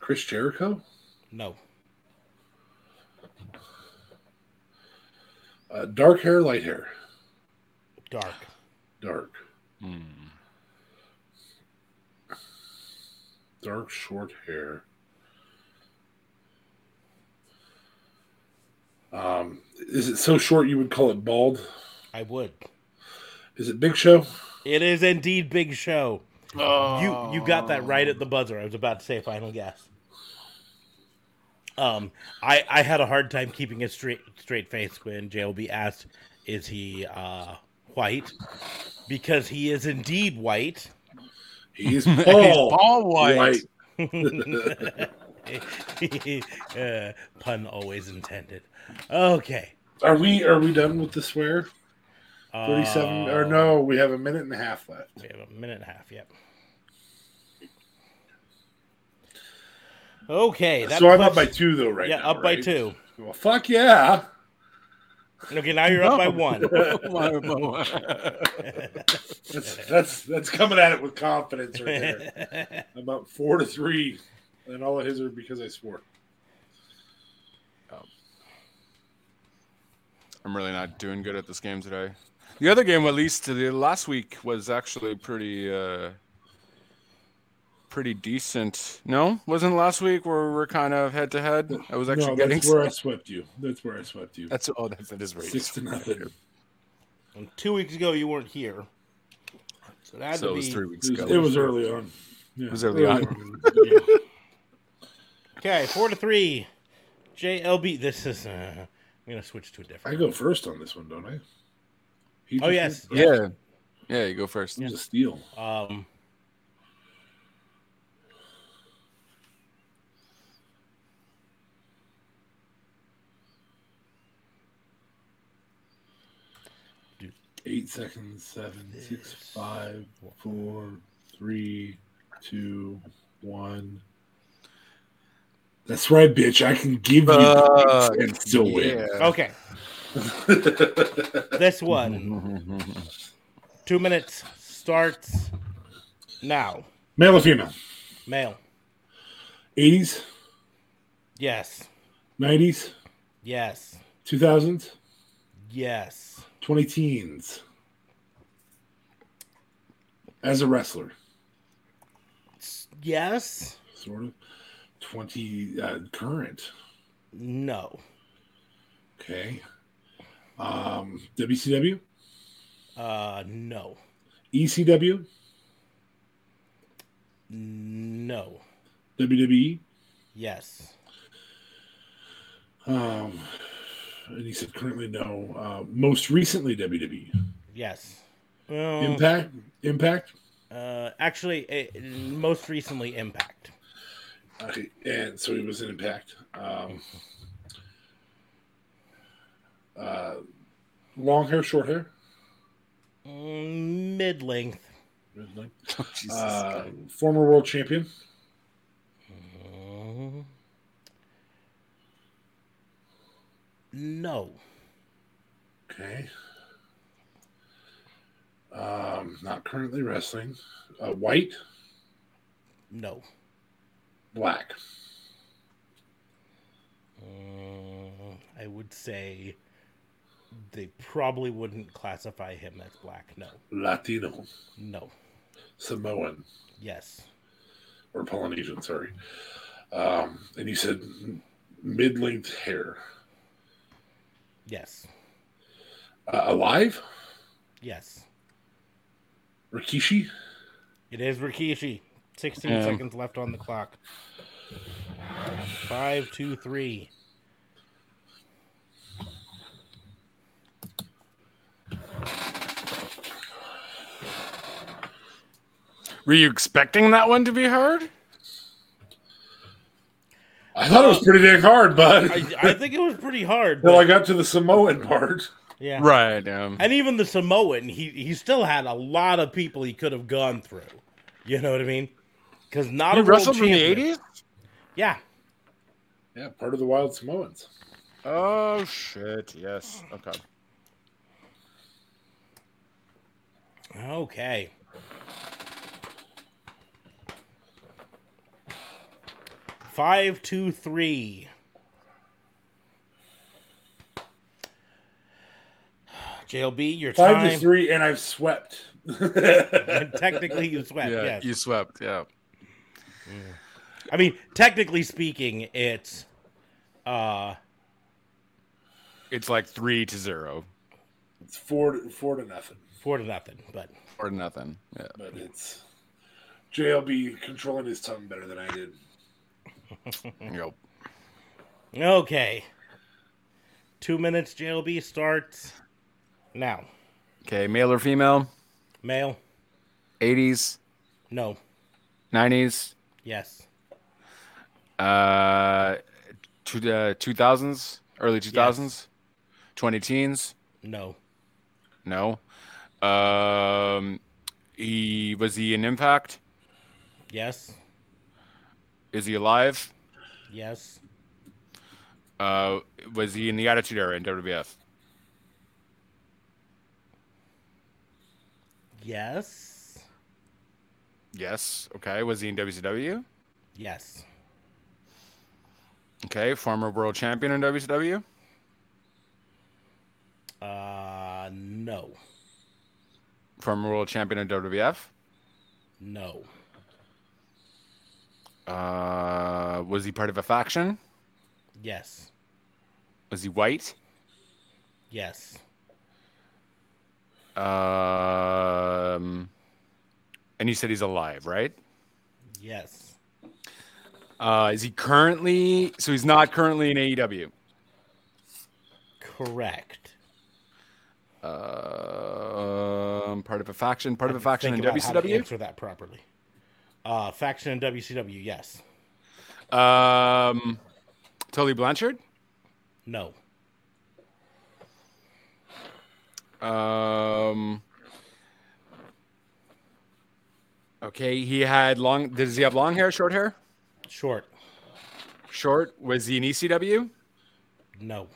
Chris Jericho, No. uh, dark hair, light hair, Dark. dark, dark, short hair. Um, is it so short you would call it bald? I would. Is it Big Show? It is indeed Big Show. Oh. You you got that right at the buzzer. I was about to say final guess. Um, I I had a hard time keeping a straight straight face when JLB asked, "Is he uh white?" Because he is indeed white. He's He's Paul. Paul White. uh, pun always intended. Okay. Are we are we done with the swear? Thirty-seven or Uh, no? We have a minute and a half left. We have a minute and a half. Yep. Okay. That so I'm up by two though, right Yeah, now. up by two. Well, fuck yeah. Okay, now you're up by one. That's that's that's coming at it with confidence right there. I'm up four to three, and all of his are because I swore. I'm really not doing good at this game today. The other game, at least the last week, was actually pretty, uh, pretty decent. No, wasn't last week where we were kind of head to head. I was actually no, getting. that's where I swept you. That's where I swept you. That's oh, that's that is right. Six to nothing. And two weeks ago, you weren't here. So that So would it was be three weeks It was, ago. it was early on. Yeah, It was early on. Yeah. okay. Four to three. JLB. This is. Uh, I'm gonna switch to a different. I go first on this one, don't I? He Oh, yes. went Yeah, yeah. You go first. first. It was a steal. Um. Eight seconds. Seven, six, five, four, three, two, one. That's right, bitch. I can give you Uh, and still win. Okay. This one. Two minutes starts now. Male or female? Male. 80s, Yes. 90s, Yes. 2000s, Yes. 20 teens. As a wrestler, Yes. sort of. 20 uh, current. No. Okay. Um, WCW, Uh. No. ECW, No. WWE. Yes. Um, and he said currently no. Uh, most recently WWE. Yes. Well, Impact. Impact. Uh, actually, eh, most recently, Impact. Okay, and so he was in Impact. Um, uh, long hair, short hair. Mm, Mid length. Jesus Uh, former world champion. Mm. No. Okay. Um, not currently wrestling. Uh, white, No. black. Mm, I would say they probably wouldn't classify him as black. No. Latino, No. Samoan, Yes. or Polynesian. Sorry. Um, and you said mid-length hair. Yes. Uh, alive, Yes. Rikishi. It is Rikishi. 16 Yeah. seconds left on the clock. Five, two, three. Were you expecting that one to be hard? I thought it was pretty dang hard, but I, I think it was pretty hard. until I got to the Samoan part. yeah. Right. Um, And even the Samoan, he he still had a lot of people he could have gone through. You know what I mean? Because not he a world wrestled in the eighties. Yeah. Yeah, part of the Wild Samoans. Oh shit! Yes. Okay. Okay. Five, two, three. JLB, your Five time. to three, and I've swept. Technically, you swept. Yeah, yes. you swept. Yeah. I mean, technically speaking, it's uh It's like three to zero It's four to, four to nothing, four to nothing. But or nothing. Yeah. but it's JLB controlling his tongue better than I did. Yep. okay. Two minutes. JLB starts now. Okay. Male or female? Male. Eighties, No. nineties, Yes. uh, to the two thousands, early two thousands, twenty teens. No. No. Um, he was he an Impact? Yes. Is he alive? Yes. Uh, was he in the Attitude Era in WWF? Yes. Yes. Okay. Was he in WCW? Yes. Okay. Former world champion in WCW? Uh no. Former world champion in WWF? No. Uh, was he part of a faction? Yes. Was he white? Yes. Um, and you said he's alive, right? Yes. Uh, is he currently? So he's not currently in AEW. Correct. Um, part of a faction. Part of a faction in Think about how to WCW. Answer that properly. Uh, faction in WCW. Yes. Um, Tully Blanchard. No. Um. Okay, he had long. Does he have long hair, short hair? Short. Short. Was he in ECW? No.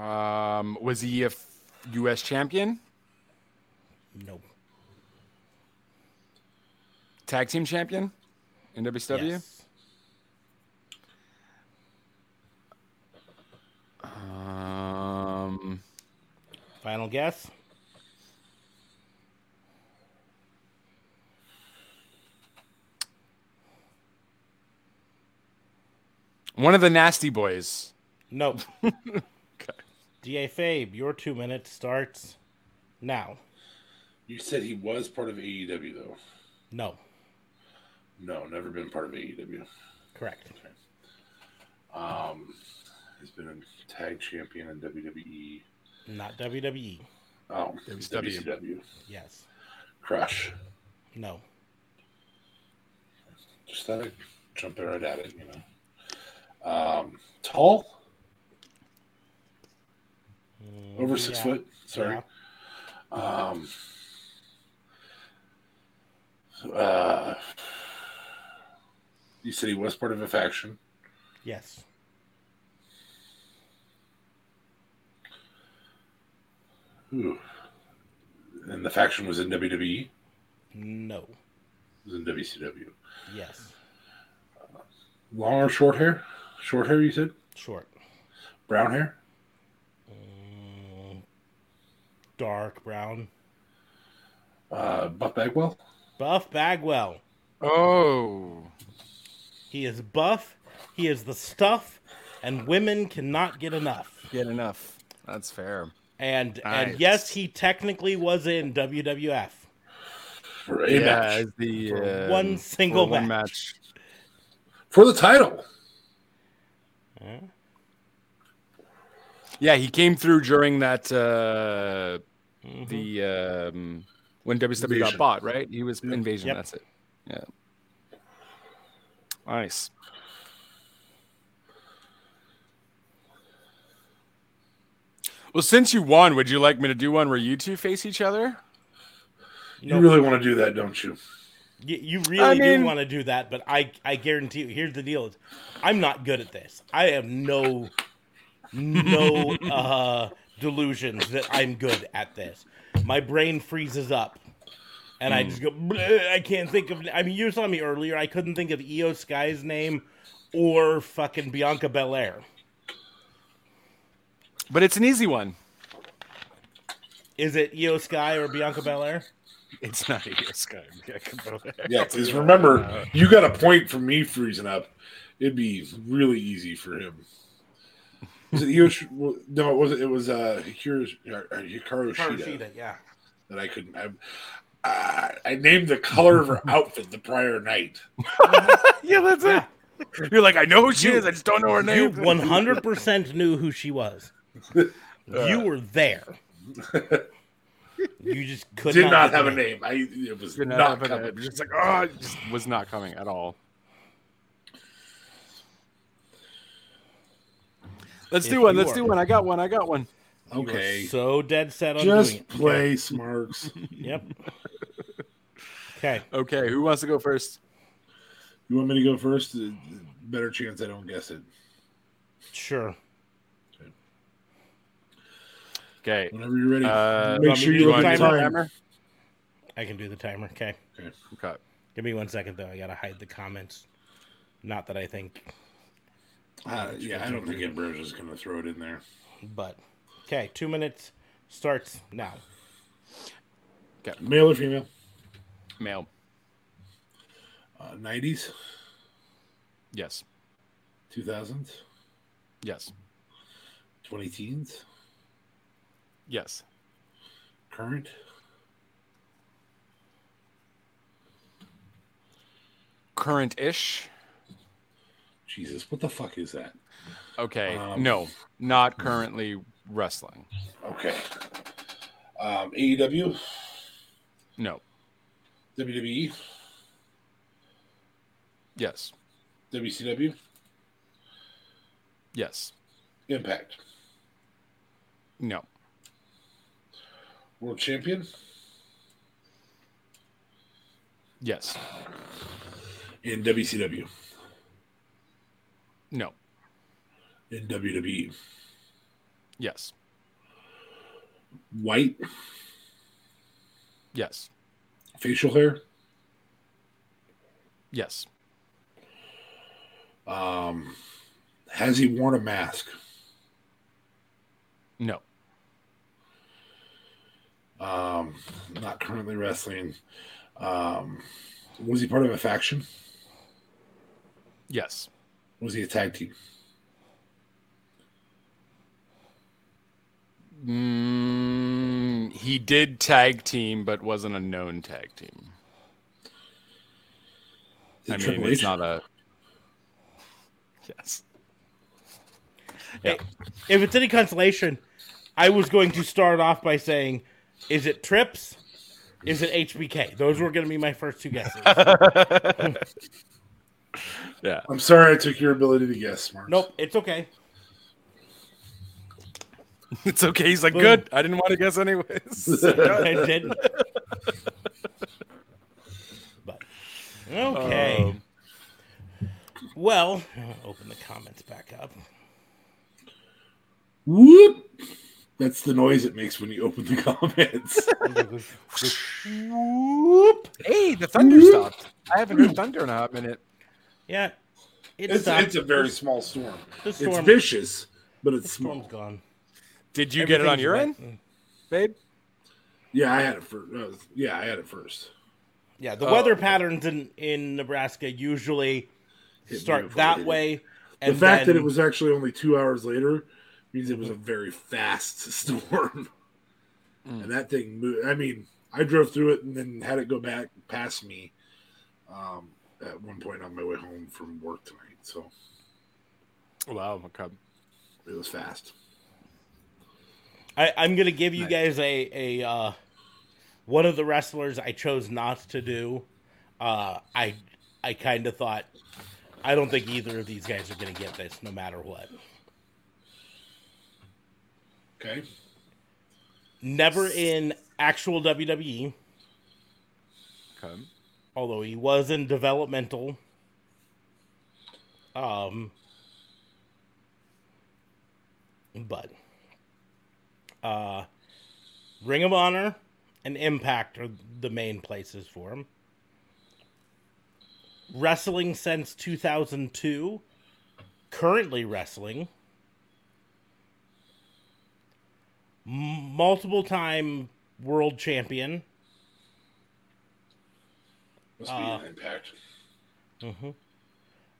Um, was he a f- U.S. champion? No. Tag team champion in WCW? Yes. Um, Final guess. one of the Nasty Boys. No. Da Fabe, your two minutes starts now. You said he was part of AEW though. No. No, never been part of AEW. Correct. Um, he's been a tag champion in WWE. Not WWE. Oh, WCW. WCW. Yes. Crush. No. Just thought I'd jump right at it, you know. Um, tall, over six yeah. foot. Sorry. Yeah. Um, uh, you said he was part of a faction. Yes. Ooh. And the faction was in WWE. No. It was in WCW. Yes. Long or short hair? Short hair, you said? Short. Brown hair? Mm, dark brown. Uh, Buff Bagwell? Buff Bagwell. Oh, He is buff. He is the stuff, and women cannot get enough. get enough. That's fair. And Nice. and yes, he technically was in WWF. For a yeah, match. as the For uh, one single for one match. For the title. Yeah, he came through during that uh, the um, when WCW got bought, right? He was Yep. Invasion. Yep. That's it. Yeah. Nice. Well, since you won, would you like me to do one where you two face each other? You No. really want to do that, don't you? You, you really I mean- do want to do that, but I I guarantee you. Here's the deal: I'm not good at this. I have no no uh, delusions that I'm good at this. My brain freezes up, and I just go. I can't think of. I mean, you saw me earlier. I couldn't think of Iyo Sky's name or fucking Bianca Belair. But it's an easy one. Is it Iyo Sky or Bianca Belair? It's not a Sky. Bianca Belair. Yeah, because remember, you got a point from me freezing up. It'd be really easy for him. Was it Yosh? No, it wasn't. It was uh, Hikaru, uh, Hikaru Shida Shida, yeah. that I couldn't have. Uh, I named the color of her outfit the prior night. yeah, that's Yeah. it. You're like, I know who she You- is. I just don't know her name. You 100% knew who she was. You were there. You just could Did not, not have a name. I it was not, not coming. Just like, oh, it just was not coming at all. Let's If do one. Let's are- do one. I got one. I got one. You are Okay, So dead set on doing just it. play Smarks. Yep. Okay. Okay, who wants to go first? You want me to go first? Uh, Better chance I don't guess it. Sure. Okay. Whenever you're ready, Uh, make sure you do look the at the timer? I can do the timer. Okay. Okay. Give me one second though. I gotta hide the comments. Not that I think, Uh, yeah, I don't think Ambrose is going to throw it in there. but okay. Two minutes starts now. Okay. Male or female? Male. Uh, 90s, Yes. 2000s, Yes. 20 teens, Yes. current, Current-ish. Jesus, what the fuck is that? Okay. Um, no, not currently wrestling. Okay. Um, AEW, No. WWE, Yes. WCW, Yes. Impact, No. World Champion, Yes. in WCW, No. in WWE, Yes. white, Yes. facial hair, Yes. um, has he worn a mask? No. Um, not currently wrestling. Um, was he part of a faction? Yes. Was he a tag team? Mm, he did tag team, but wasn't a known tag team. Is I mean, Triple it's H? not a. Yes. Hey, if it's any consolation, I was going to start off by saying, "Is it Trips? Is it HBK?" Those were going to be my first two guesses. Yeah. I'm sorry I took your ability to guess, Mark. nope, it's okay. It's okay. He's like, Boom. good. I didn't want to guess anyways. I didn't. But okay. Um, well, I'll open the comments back up. Whoop! That's the noise it makes when you open the comments. Whoop. hey, the thunder stopped. I haven't heard thunder in a hot minute. Yeah, it it's, it's a very small storm. The It's vicious, but the it's small. storm's gone. Did you get it on your wet. end, babe? Yeah, I had it first. Uh, yeah, I had it first. Yeah, the Oh, weather okay. patterns in in Nebraska usually Hit start that hit it. way. The And fact that it was actually only two hours later means it was a very fast storm. Mm. And that thing moved. I mean, I drove through it and then had it go back past me um, at one point on my way home from work tonight. So Wow. Okay. it was fast. I, I'm gonna give you Nice. guys a a uh, one of the wrestlers I chose not to do. Uh, I I kind of thought I don't think either of these guys are going to get this, no matter what. Okay. Never in actual WWE, Okay. although he was in developmental. Um, but uh, Ring of Honor and Impact are the main places for him. Wrestling since 2002, currently wrestling. Multiple time world champion. Must be Uh, an impact.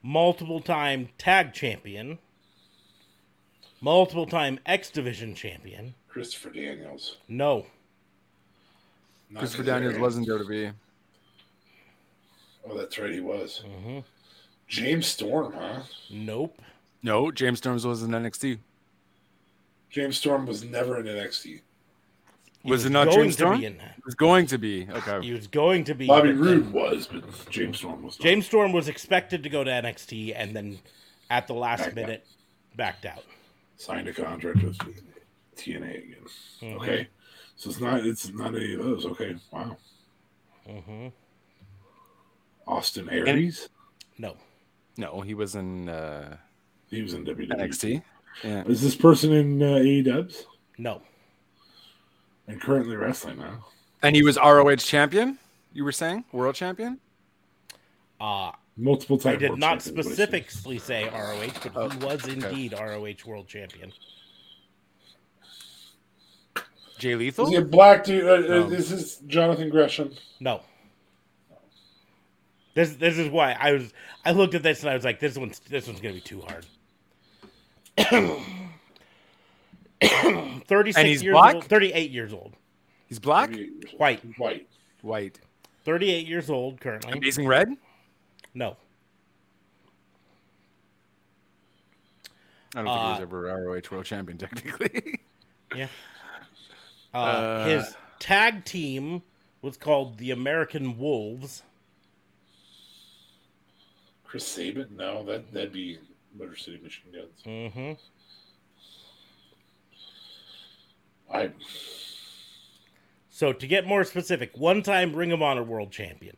multiple time tag champion, multiple time X Division champion. Christopher Daniels. No, Not Christopher his Daniels area. was in WWE. Oh, that's right, he was. Mm-hmm. James Storm, huh? nope, No, James Storm was in NXT. James Storm was never in NXT. He Was it not James Storm? in- It was going to be. Okay. He was going to be. Bobby but then Roode was, but James Storm was not. James Storm was expected to go to NXT, and then at the last Backed out. minute backed out. signed a contract with TNA again. Mhm. Okay, so it's not it's not any of those. Okay, wow. hmm Austin Aries, No, No, he was in uh, he was in WWE. NXT. Yeah. Is this person in uh, AEWs no, and currently wrestling now? And he was ROH champion, you were saying? World champion? uh, Multiple times. I did not champion, what I said. specifically say ROH, but Oh, he was indeed ROH World Champion. Jay Is Lethal? he a black dude? Uh, No. This is Jonathan Gresham. No. This this is why I was I looked at this and I was like this one's this one's gonna be too hard. Thirty And six he's years black? old. Thirty eight years old. He's black? White. White. White. Thirty eight years old currently. Amazing Red? No. I don't think he was Uh, ever ROH world champion, technically. Yeah. Uh, Uh, his tag team was called the American Wolves. Chris Sabin? No, that that'd be Motor City Machine Guns. Mm-hmm. I So to get more specific, one-time Ring of Honor World Champion,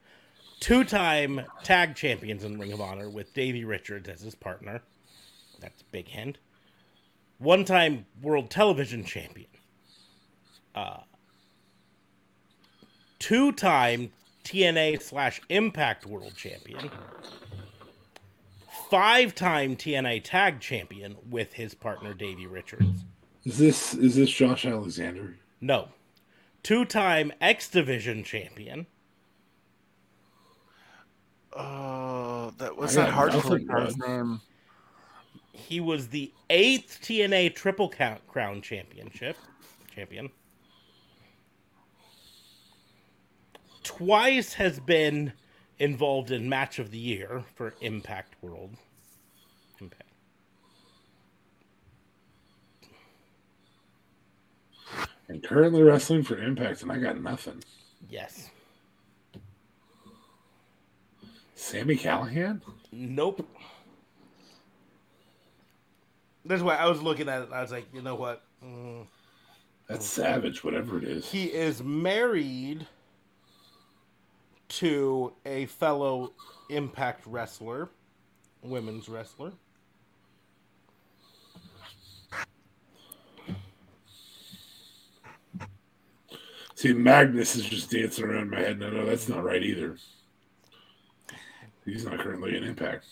two-time Tag Champions in Ring of Honor with Davey Richards as his partner. That's a big hint. One-time World Television Champion. Uh, two-time TNA slash Impact World Champion. Five-time TNA Tag Champion with his partner Davey Richards. is this is this Josh Alexander? No. Two-time X Division Champion. Oh, that was got that hard nothing, guy's bud. name. He was the eighth TNA Triple Count Crown Championship champion. Twice has been involved in Match of the Year for Impact World. Impact. And currently wrestling for Impact, and I got nothing. Yes. Sami Callihan? Nope. That's why I was looking at it. and I was like, you know what? Mm. That's savage, whatever it is. He is married to a fellow Impact wrestler, women's wrestler. See, Magnus is just dancing around my head. No, no, that's not right either. He's not currently in Impact.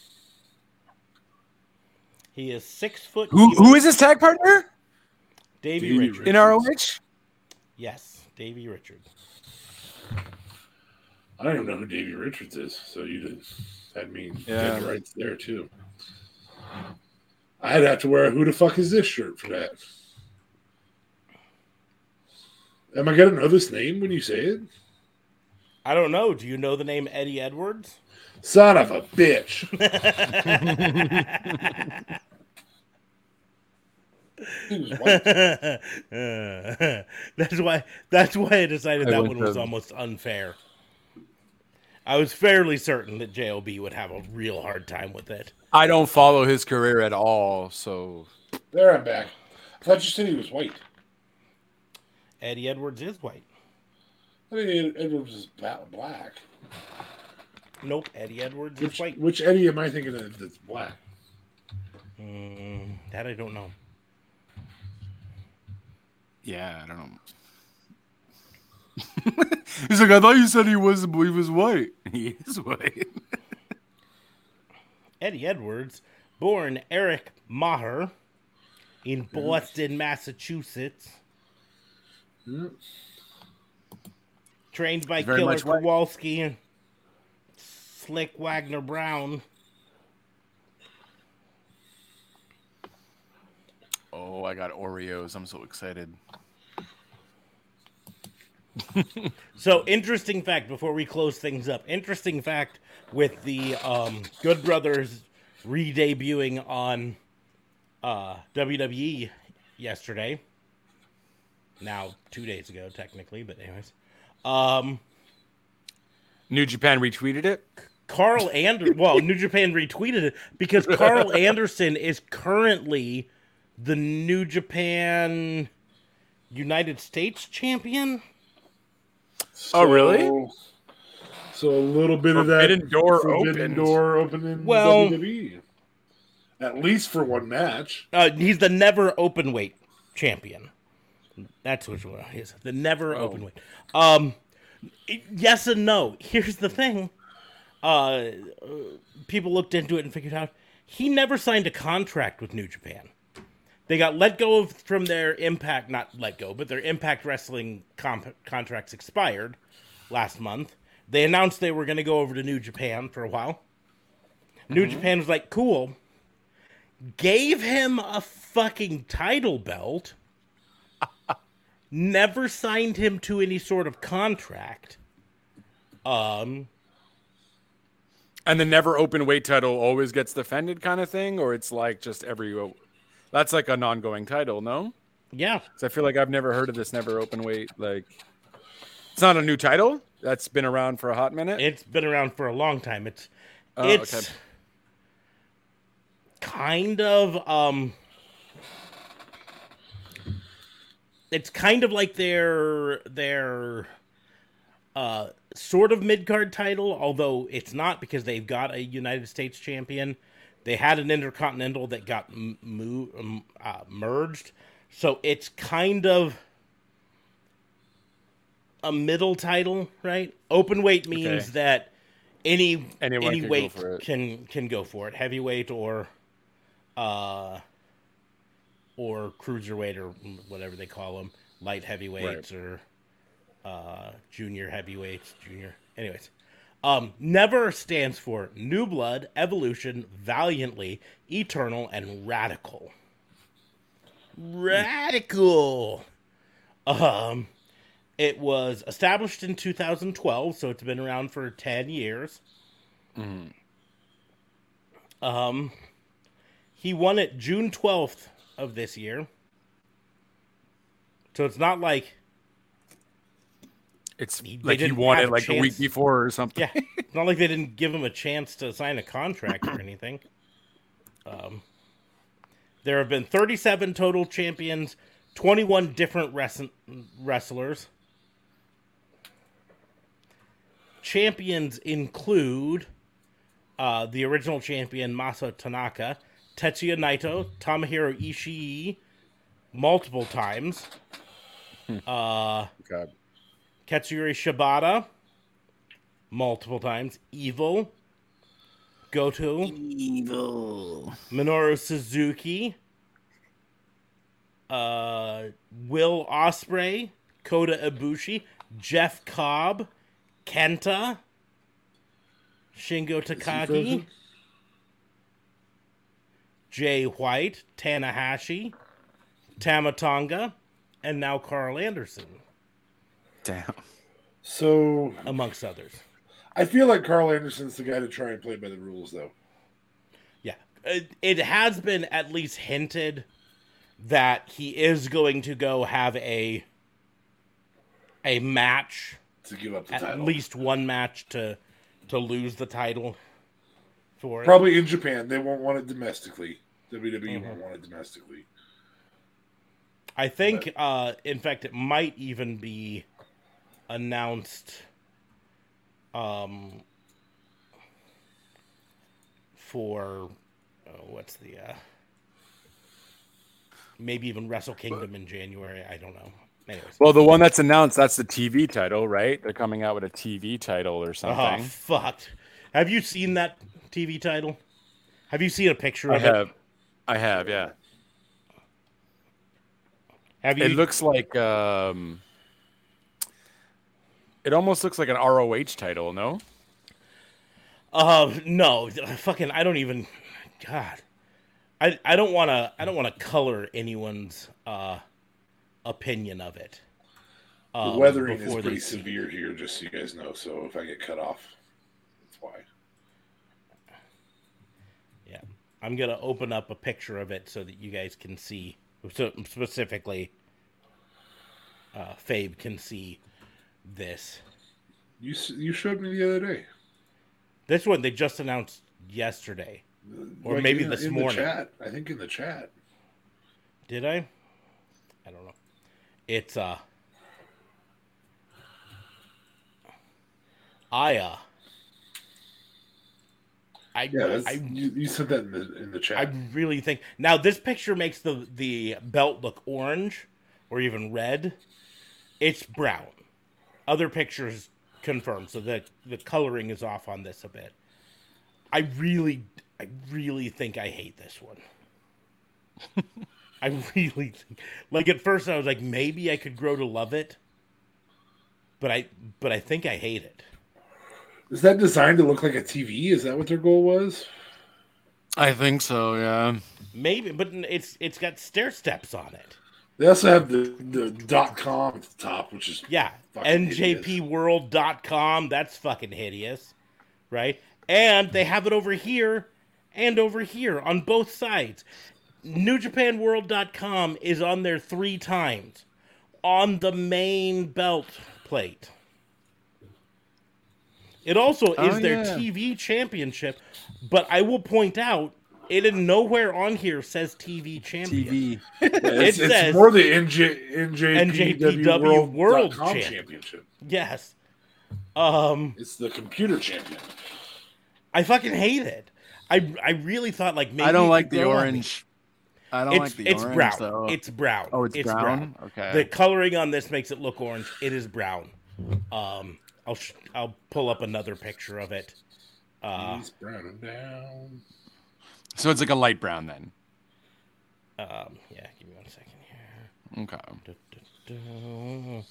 He is six foot. Who who is his tag partner Davey Davey Richards? in ROH? Yes, Davey Richards. I don't even know who Davey Richards is, so you did that mean Yeah. yeah. rights there too. I'd have to wear a who the fuck is this shirt for that. Am I gonna know this name when you say it? I don't know. Do you know the name Eddie Edwards? Son of a bitch. he was white. That's why. That's why I decided I that one was almost unfair. I was fairly certain that JLB would have a real hard time with it. I don't follow his career at all, so There, I'm back. I thought you said he was white. Eddie Edwards is white. I mean, Edwards is black. Nope, Eddie Edwards is Which, white. which Eddie am I thinking of that's black? Mm, that I don't know. yeah, I don't know. He's like, I thought you said he was he was white. He is white. Eddie Edwards, born Eric Maher in Boston, Massachusetts. Mm. Trained by Very Killer much. Kowalski and Slick Wagner Brown. Oh, I got Oreos. I'm so excited. So, interesting fact before we close things up. Interesting fact with the um, Good Brothers re debuting on uh, WWE yesterday. Now, two days ago, technically, but anyways. Um, New Japan retweeted it. Karl Anderson, well, New Japan retweeted it because Karl Anderson is currently the New Japan United States champion. Oh, really? So- So a little bit of that Forbidden door forbidden door open in Well- WWE. At least for one match. Uh, he's the never open weight champion. That's one he is. The never open weight. Um, yes and no. Here's the thing. Uh, uh, people looked into it and figured out he never signed a contract with New Japan. They got let go of from their Impact, not let go, but their Impact Wrestling comp- contracts expired last month. They announced they were going to go over to New Japan for a while. New Japan was like, cool. Gave him a fucking title belt. never signed him to any sort of contract. Um, And the never open weight title always gets defended, kind of thing, or it's like just every. That's like an ongoing title, no? yeah. 'Cause I feel like I've never heard of this never open weight. Like, it's not a new title. That's been around for a hot minute. It's been around for a long time. It's Oh, it's okay. kind of um it's kind of like their their uh sort of mid-card title, although it's not because they've got a United States champion. They had an intercontinental that got m- um, uh, merged. So it's kind of a middle title, right? Open weight means Okay. that any Anyone any can weight can can go for it. Heavyweight or uh or cruiserweight or whatever they call them, light heavyweights or uh junior heavyweights, junior. Anyways, um never stands for new blood, evolution, valiantly, eternal and radical. Radical. Um it was established in 2012, so it's been around for 10 years. Um, he won it June 12th of this year. So it's not like, It's They like he won it like a week before or something. yeah, it's not like they didn't give him a chance to sign a contract or anything. Um, there have been 37 total champions, 21 different wrest- wrestlers. Champions include uh, the original champion Masa Tanaka, Tetsuya Naito, Tomohiro Ishii, multiple times. Uh, God. Katsuyori Shibata, multiple times. Evil, Goto, Evil. Minoru Suzuki, uh, Will Ospreay, Kota Ibushi, Jeff Cobb, Kenta, Shingo Takagi. Jay White, Tanahashi, Tama Tonga, and now Karl Anderson, Damn. So amongst others. I feel like Karl Anderson's the guy to try and play by the rules, though. Yeah, it, it has been at least hinted that he is going to go have a a match, to give up the at title. least one match to to lose the title for it. Probably in Japan. They won't want it domestically. WWE Mm-hmm. won't want it domestically. I think, uh, in fact, it might even be announced um, for oh, what's the uh, maybe even Wrestle Kingdom in January. I don't know. Anyways, Well, the one that's announced, that's the TV title, right? They're coming out with a TV title or something. oh something. fuck! Have you seen that TV title? Have you seen a picture I of it? have. I have, yeah. Have you? It looks like um it almost looks like an ROH title, no? Uh, no, fucking, I don't even. God, I I don't want to. I don't want to color anyone's uh opinion of it. The um, weathering is pretty see- severe here, just so you guys know. So if I get cut off, that's why. Yeah, I'm gonna open up a picture of it so that you guys can see. So specifically, uh, Fabe can see this. You you showed me the other day, This one they just announced yesterday, or Like, maybe in- this in morning. Chat. I think in the chat. Did I? I don't know. It's uh I uh I Yeah, I you, you said that in the in the chat. I really think now this picture makes the the belt look orange or even red. It's brown. Other pictures confirm, so the the coloring is off on this a bit. I really, I really think I hate this one. I really think, like at first I was like maybe I could grow to love it, but I but I think I hate it. Is that designed to look like a TV? Is that what their goal was? I think so, yeah. Maybe, but it's it's got stair steps on it. They also have the the dot com at the top, which is Yeah, Fucking hideous. njpworld.com. That's fucking hideous, right? And they have it over here and over here on both sides. NewJapanWorld.com is on there three times on the main belt plate. It also oh, is Oh, their yeah. TV championship, but I will point out it in nowhere on here says TV champion. TV. it's, It it's says more the NJ, NJPW, NJPW World, World .com Champ. Championship. Yes. Um It's the computer champion. I fucking hate it. I I really thought like maybe I don't like the grow on me. orange. I don't It's like the it's orange. brown. though. It's brown. oh, it's, brown? Okay. The coloring on this makes it look orange. It is brown. Um, I'll sh- I'll pull up another picture of it. Uh, He's browning down. So it's like a light brown then. um, yeah, give me one second here. Okay. Du- du- du.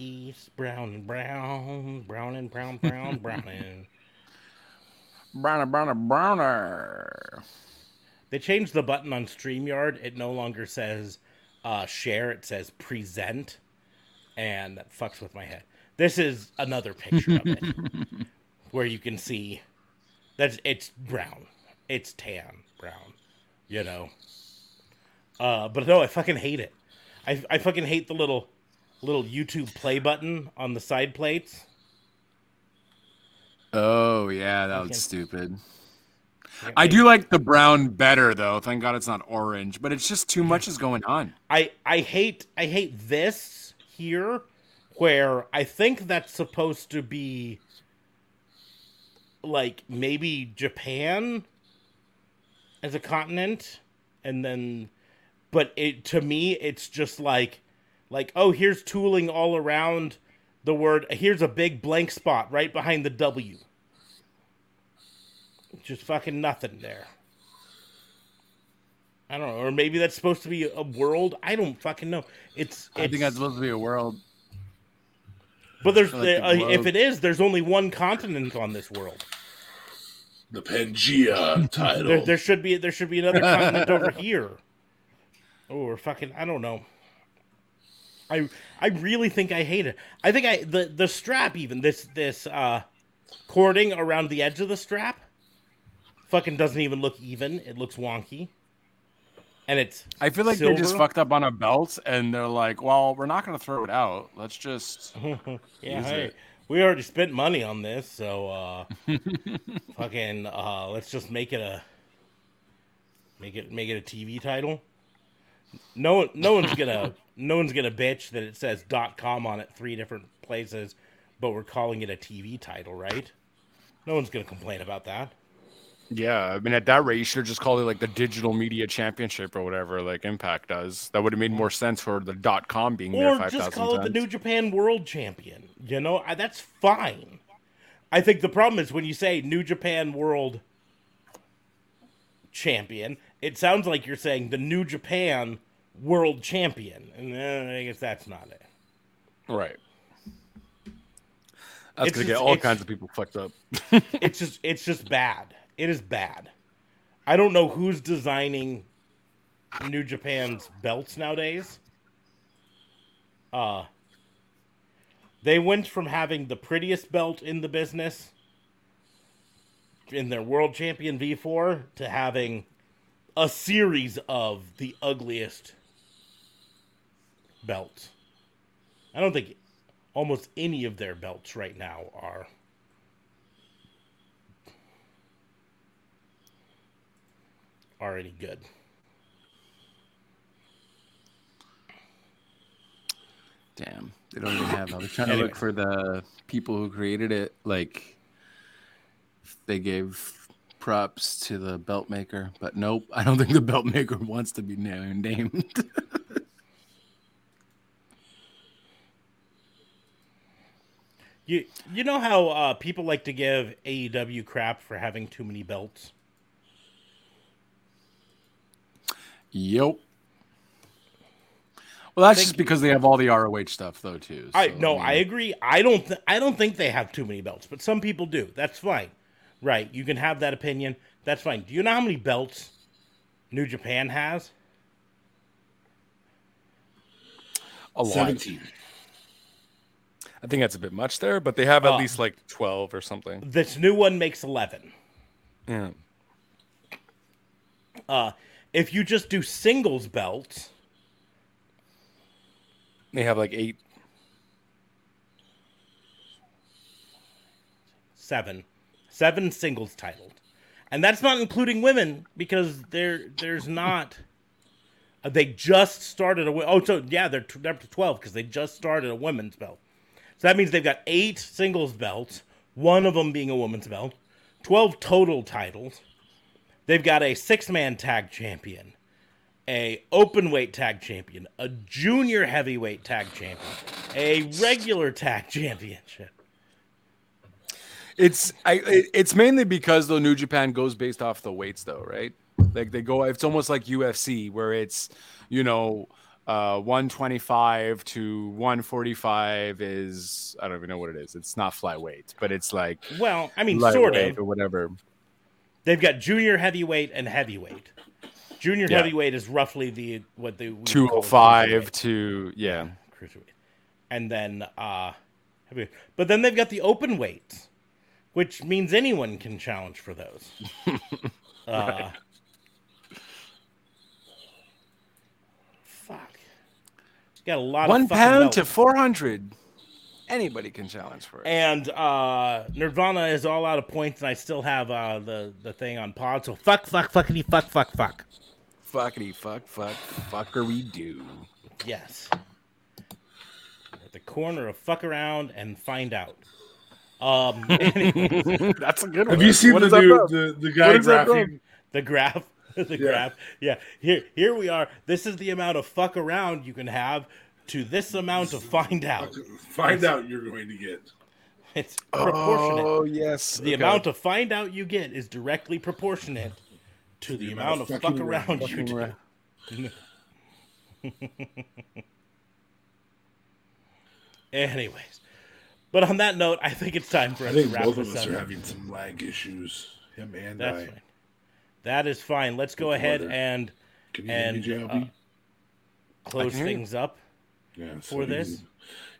East brown and brown, brown and brown, brown, brown and. Browner, browner, browner. They changed the button on StreamYard. It no longer says uh, share, it says present. And that fucks with my head. This is another picture of it where you can see that it's brown. It's tan brown, you know. Uh, but no, I fucking hate it. I, I fucking hate the little little YouTube play button on the side plates. Oh yeah, that was stupid. I do like the brown better though. Thank God it's not orange, but it's just too much is going on. I I hate I hate this here where I think that's supposed to be like maybe Japan as a continent and then but it to me it's just like like oh here's tooling all around the word here's a big blank spot right behind the W. Just fucking nothing there. I don't know, or maybe that's supposed to be a world. I don't fucking know. It's, I think it's- that's supposed to be a world. But there's like the uh, if it is, there's only one continent on this world. The Pangea title. There, there should be there should be another continent over here. Or fucking I don't know. I I really think I hate it. I think I the the strap even this this uh cording around the edge of the strap fucking doesn't even look even. It looks wonky. And it's I feel like they just fucked up on a belt, and they're like, "Well, we're not going to throw it out. Let's just." Yeah, Use hey, it. we already spent money on this, so uh fucking uh let's just make it a make it make it a TV title. No one no one's gonna no one's gonna bitch that it says dot com on it three different places, but we're calling it a TV title, right? No one's gonna complain about that. Yeah, I mean, at that rate, you should have just called it like the Digital Media Championship or whatever, like Impact does. That would have made more sense for the dot com being there Or just call it the. New Japan World Champion. You know, I, that's fine. I think the problem is when you say New Japan World Champion, it sounds like you're saying the New Japan World Champion, and uh, I guess that's not it. Right. That's It's gonna get all kinds of people fucked up. It's just, it's just bad. It is bad. I don't know who's designing New Japan's belts nowadays. Uh, they went from having the prettiest belt in the business in their world champion V4 to having a series of the ugliest belts. I don't think almost any of their belts right now are are any good. Damn, they don't even have. I was trying to look for the people who created it. Like, they gave props to the belt maker, but nope. I don't think the belt maker wants to be na- named. You you know how uh, people like to give AEW crap for having too many belts? Yep. Well, that's just because they have all the ROH stuff, though, too. I so, no, mean, I agree. I don't th- I don't think they have too many belts, but some people do. That's fine. Right, you can have that opinion. That's fine. Do you know how many belts New Japan has? A lot. 17. I think that's a bit much there, but they have at Uh, least like twelve or something. This new one makes 11. Yeah. Uh if you just do singles belts, They have like eight. seven. Seven singles titled. And that's not including women because there there's not uh, they just started a oh so yeah they're, t- they're up to 12 because they just started a women's belt. So that means they've got eight singles belts one of them being a woman's belt 12 total titles they've got a six-man tag champion a open weight tag champion a junior heavyweight tag champion a regular tag championship It's I. It's mainly because though New Japan goes based off the weights though, right? Like they go. It's almost like UFC where it's you know. Uh, 125 to 145 is I don't even know what it is. It's not flyweight, but it's like well i mean sort of or whatever. They've got junior heavyweight and heavyweight. Junior Yeah. heavyweight is roughly the what they would Two oh five to yeah. cruiserweight, and then uh, heavyweight. But then they've got the open weights, which means anyone can challenge for those. uh, Fuck. Got a lot One of fucking pound to four hundred. Anybody can challenge for it. And uh, Nirvana is all out of points, and I still have uh, the the thing on pod. So fuck, fuck, fuckity, fuck, fuck, fuck. Fuckity fuck fuck fucker we do. Yes. At the corner of fuck around and find out. Um, That's a good one. Have you seen What the new the, the guy is graphing? the graph, the graph. Yeah, here, here we are. This is the amount of fuck around you can have to this amount of find out. Find out you're going to get. It's proportionate. Oh yes. the okay. amount of find out you get is directly proportionate to the, amount, of fuck around, you do. Anyways, but on that note, I think it's time for I us to think wrap both of us up. are having some lag issues. Him and That's I. fine. That is fine. Let's go ahead weather. and Can you And, uh, close things up. Yeah, for you- this?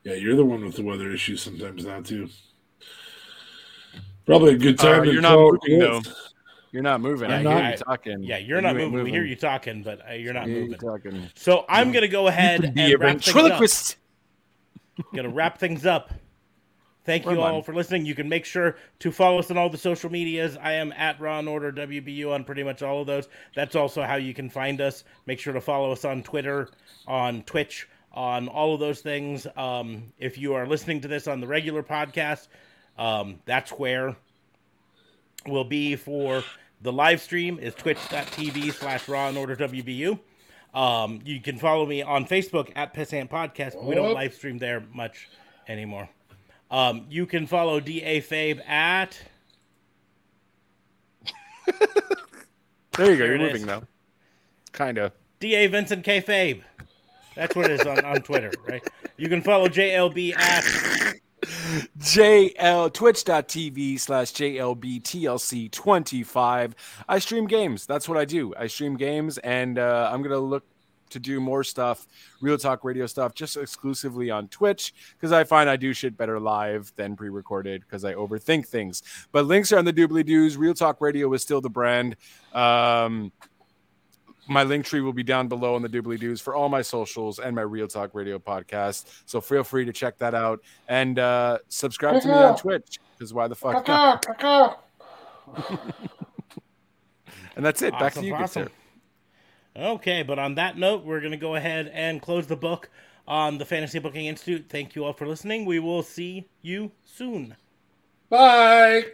Yeah, you're the one with the weather issues sometimes now too. Probably a good time Uh, to you're not call moving, quits. You're not moving. I'm I not. hear you talking. Yeah, you're You not ain't moving. We hear you talking, but uh, you're not Yeah, you're moving. talking. So I'm gonna go ahead and Be a wrap things up. ventriloquist. Gonna wrap things up. Thank you all for listening. You can make sure to follow us on all the social medias. I am at Raw and Order WBU on pretty much all of those. That's also how you can find us. Make sure to follow us on Twitter, on Twitch, on all of those things. Um, if you are listening to this on the regular podcast, um, that's where we'll be for the live stream is twitch.tv slash raw and order WBU. Um, you can follow me on Facebook at Pissant Podcast, but we don't live stream there much anymore. Um, you can follow DA Fabe at There you go. There You're moving is. though. Kind of. DA Vincent K Fabe. That's what it is on, on Twitter, right? You can follow JLB at JL twitch.tv slash JLBTLC25. I stream games. That's what I do. I stream games and uh, I'm going to look to do more stuff, real talk radio stuff, just exclusively on Twitch because I find I do shit better live than pre recorded because I overthink things. But links are on the doobly doos. Real Talk Radio is still the brand. Um, my link tree will be down below in the doobly doos for all my socials and my Real Talk Radio podcast. So feel free to check that out and uh, subscribe to me on Twitch because why the fuck not? And that's it. Back Awesome, to you, good awesome. sir. Okay, but on that note, we're going to go ahead and close the book on the Fantasy Booking Institute. Thank you all for listening. We will see you soon. Bye.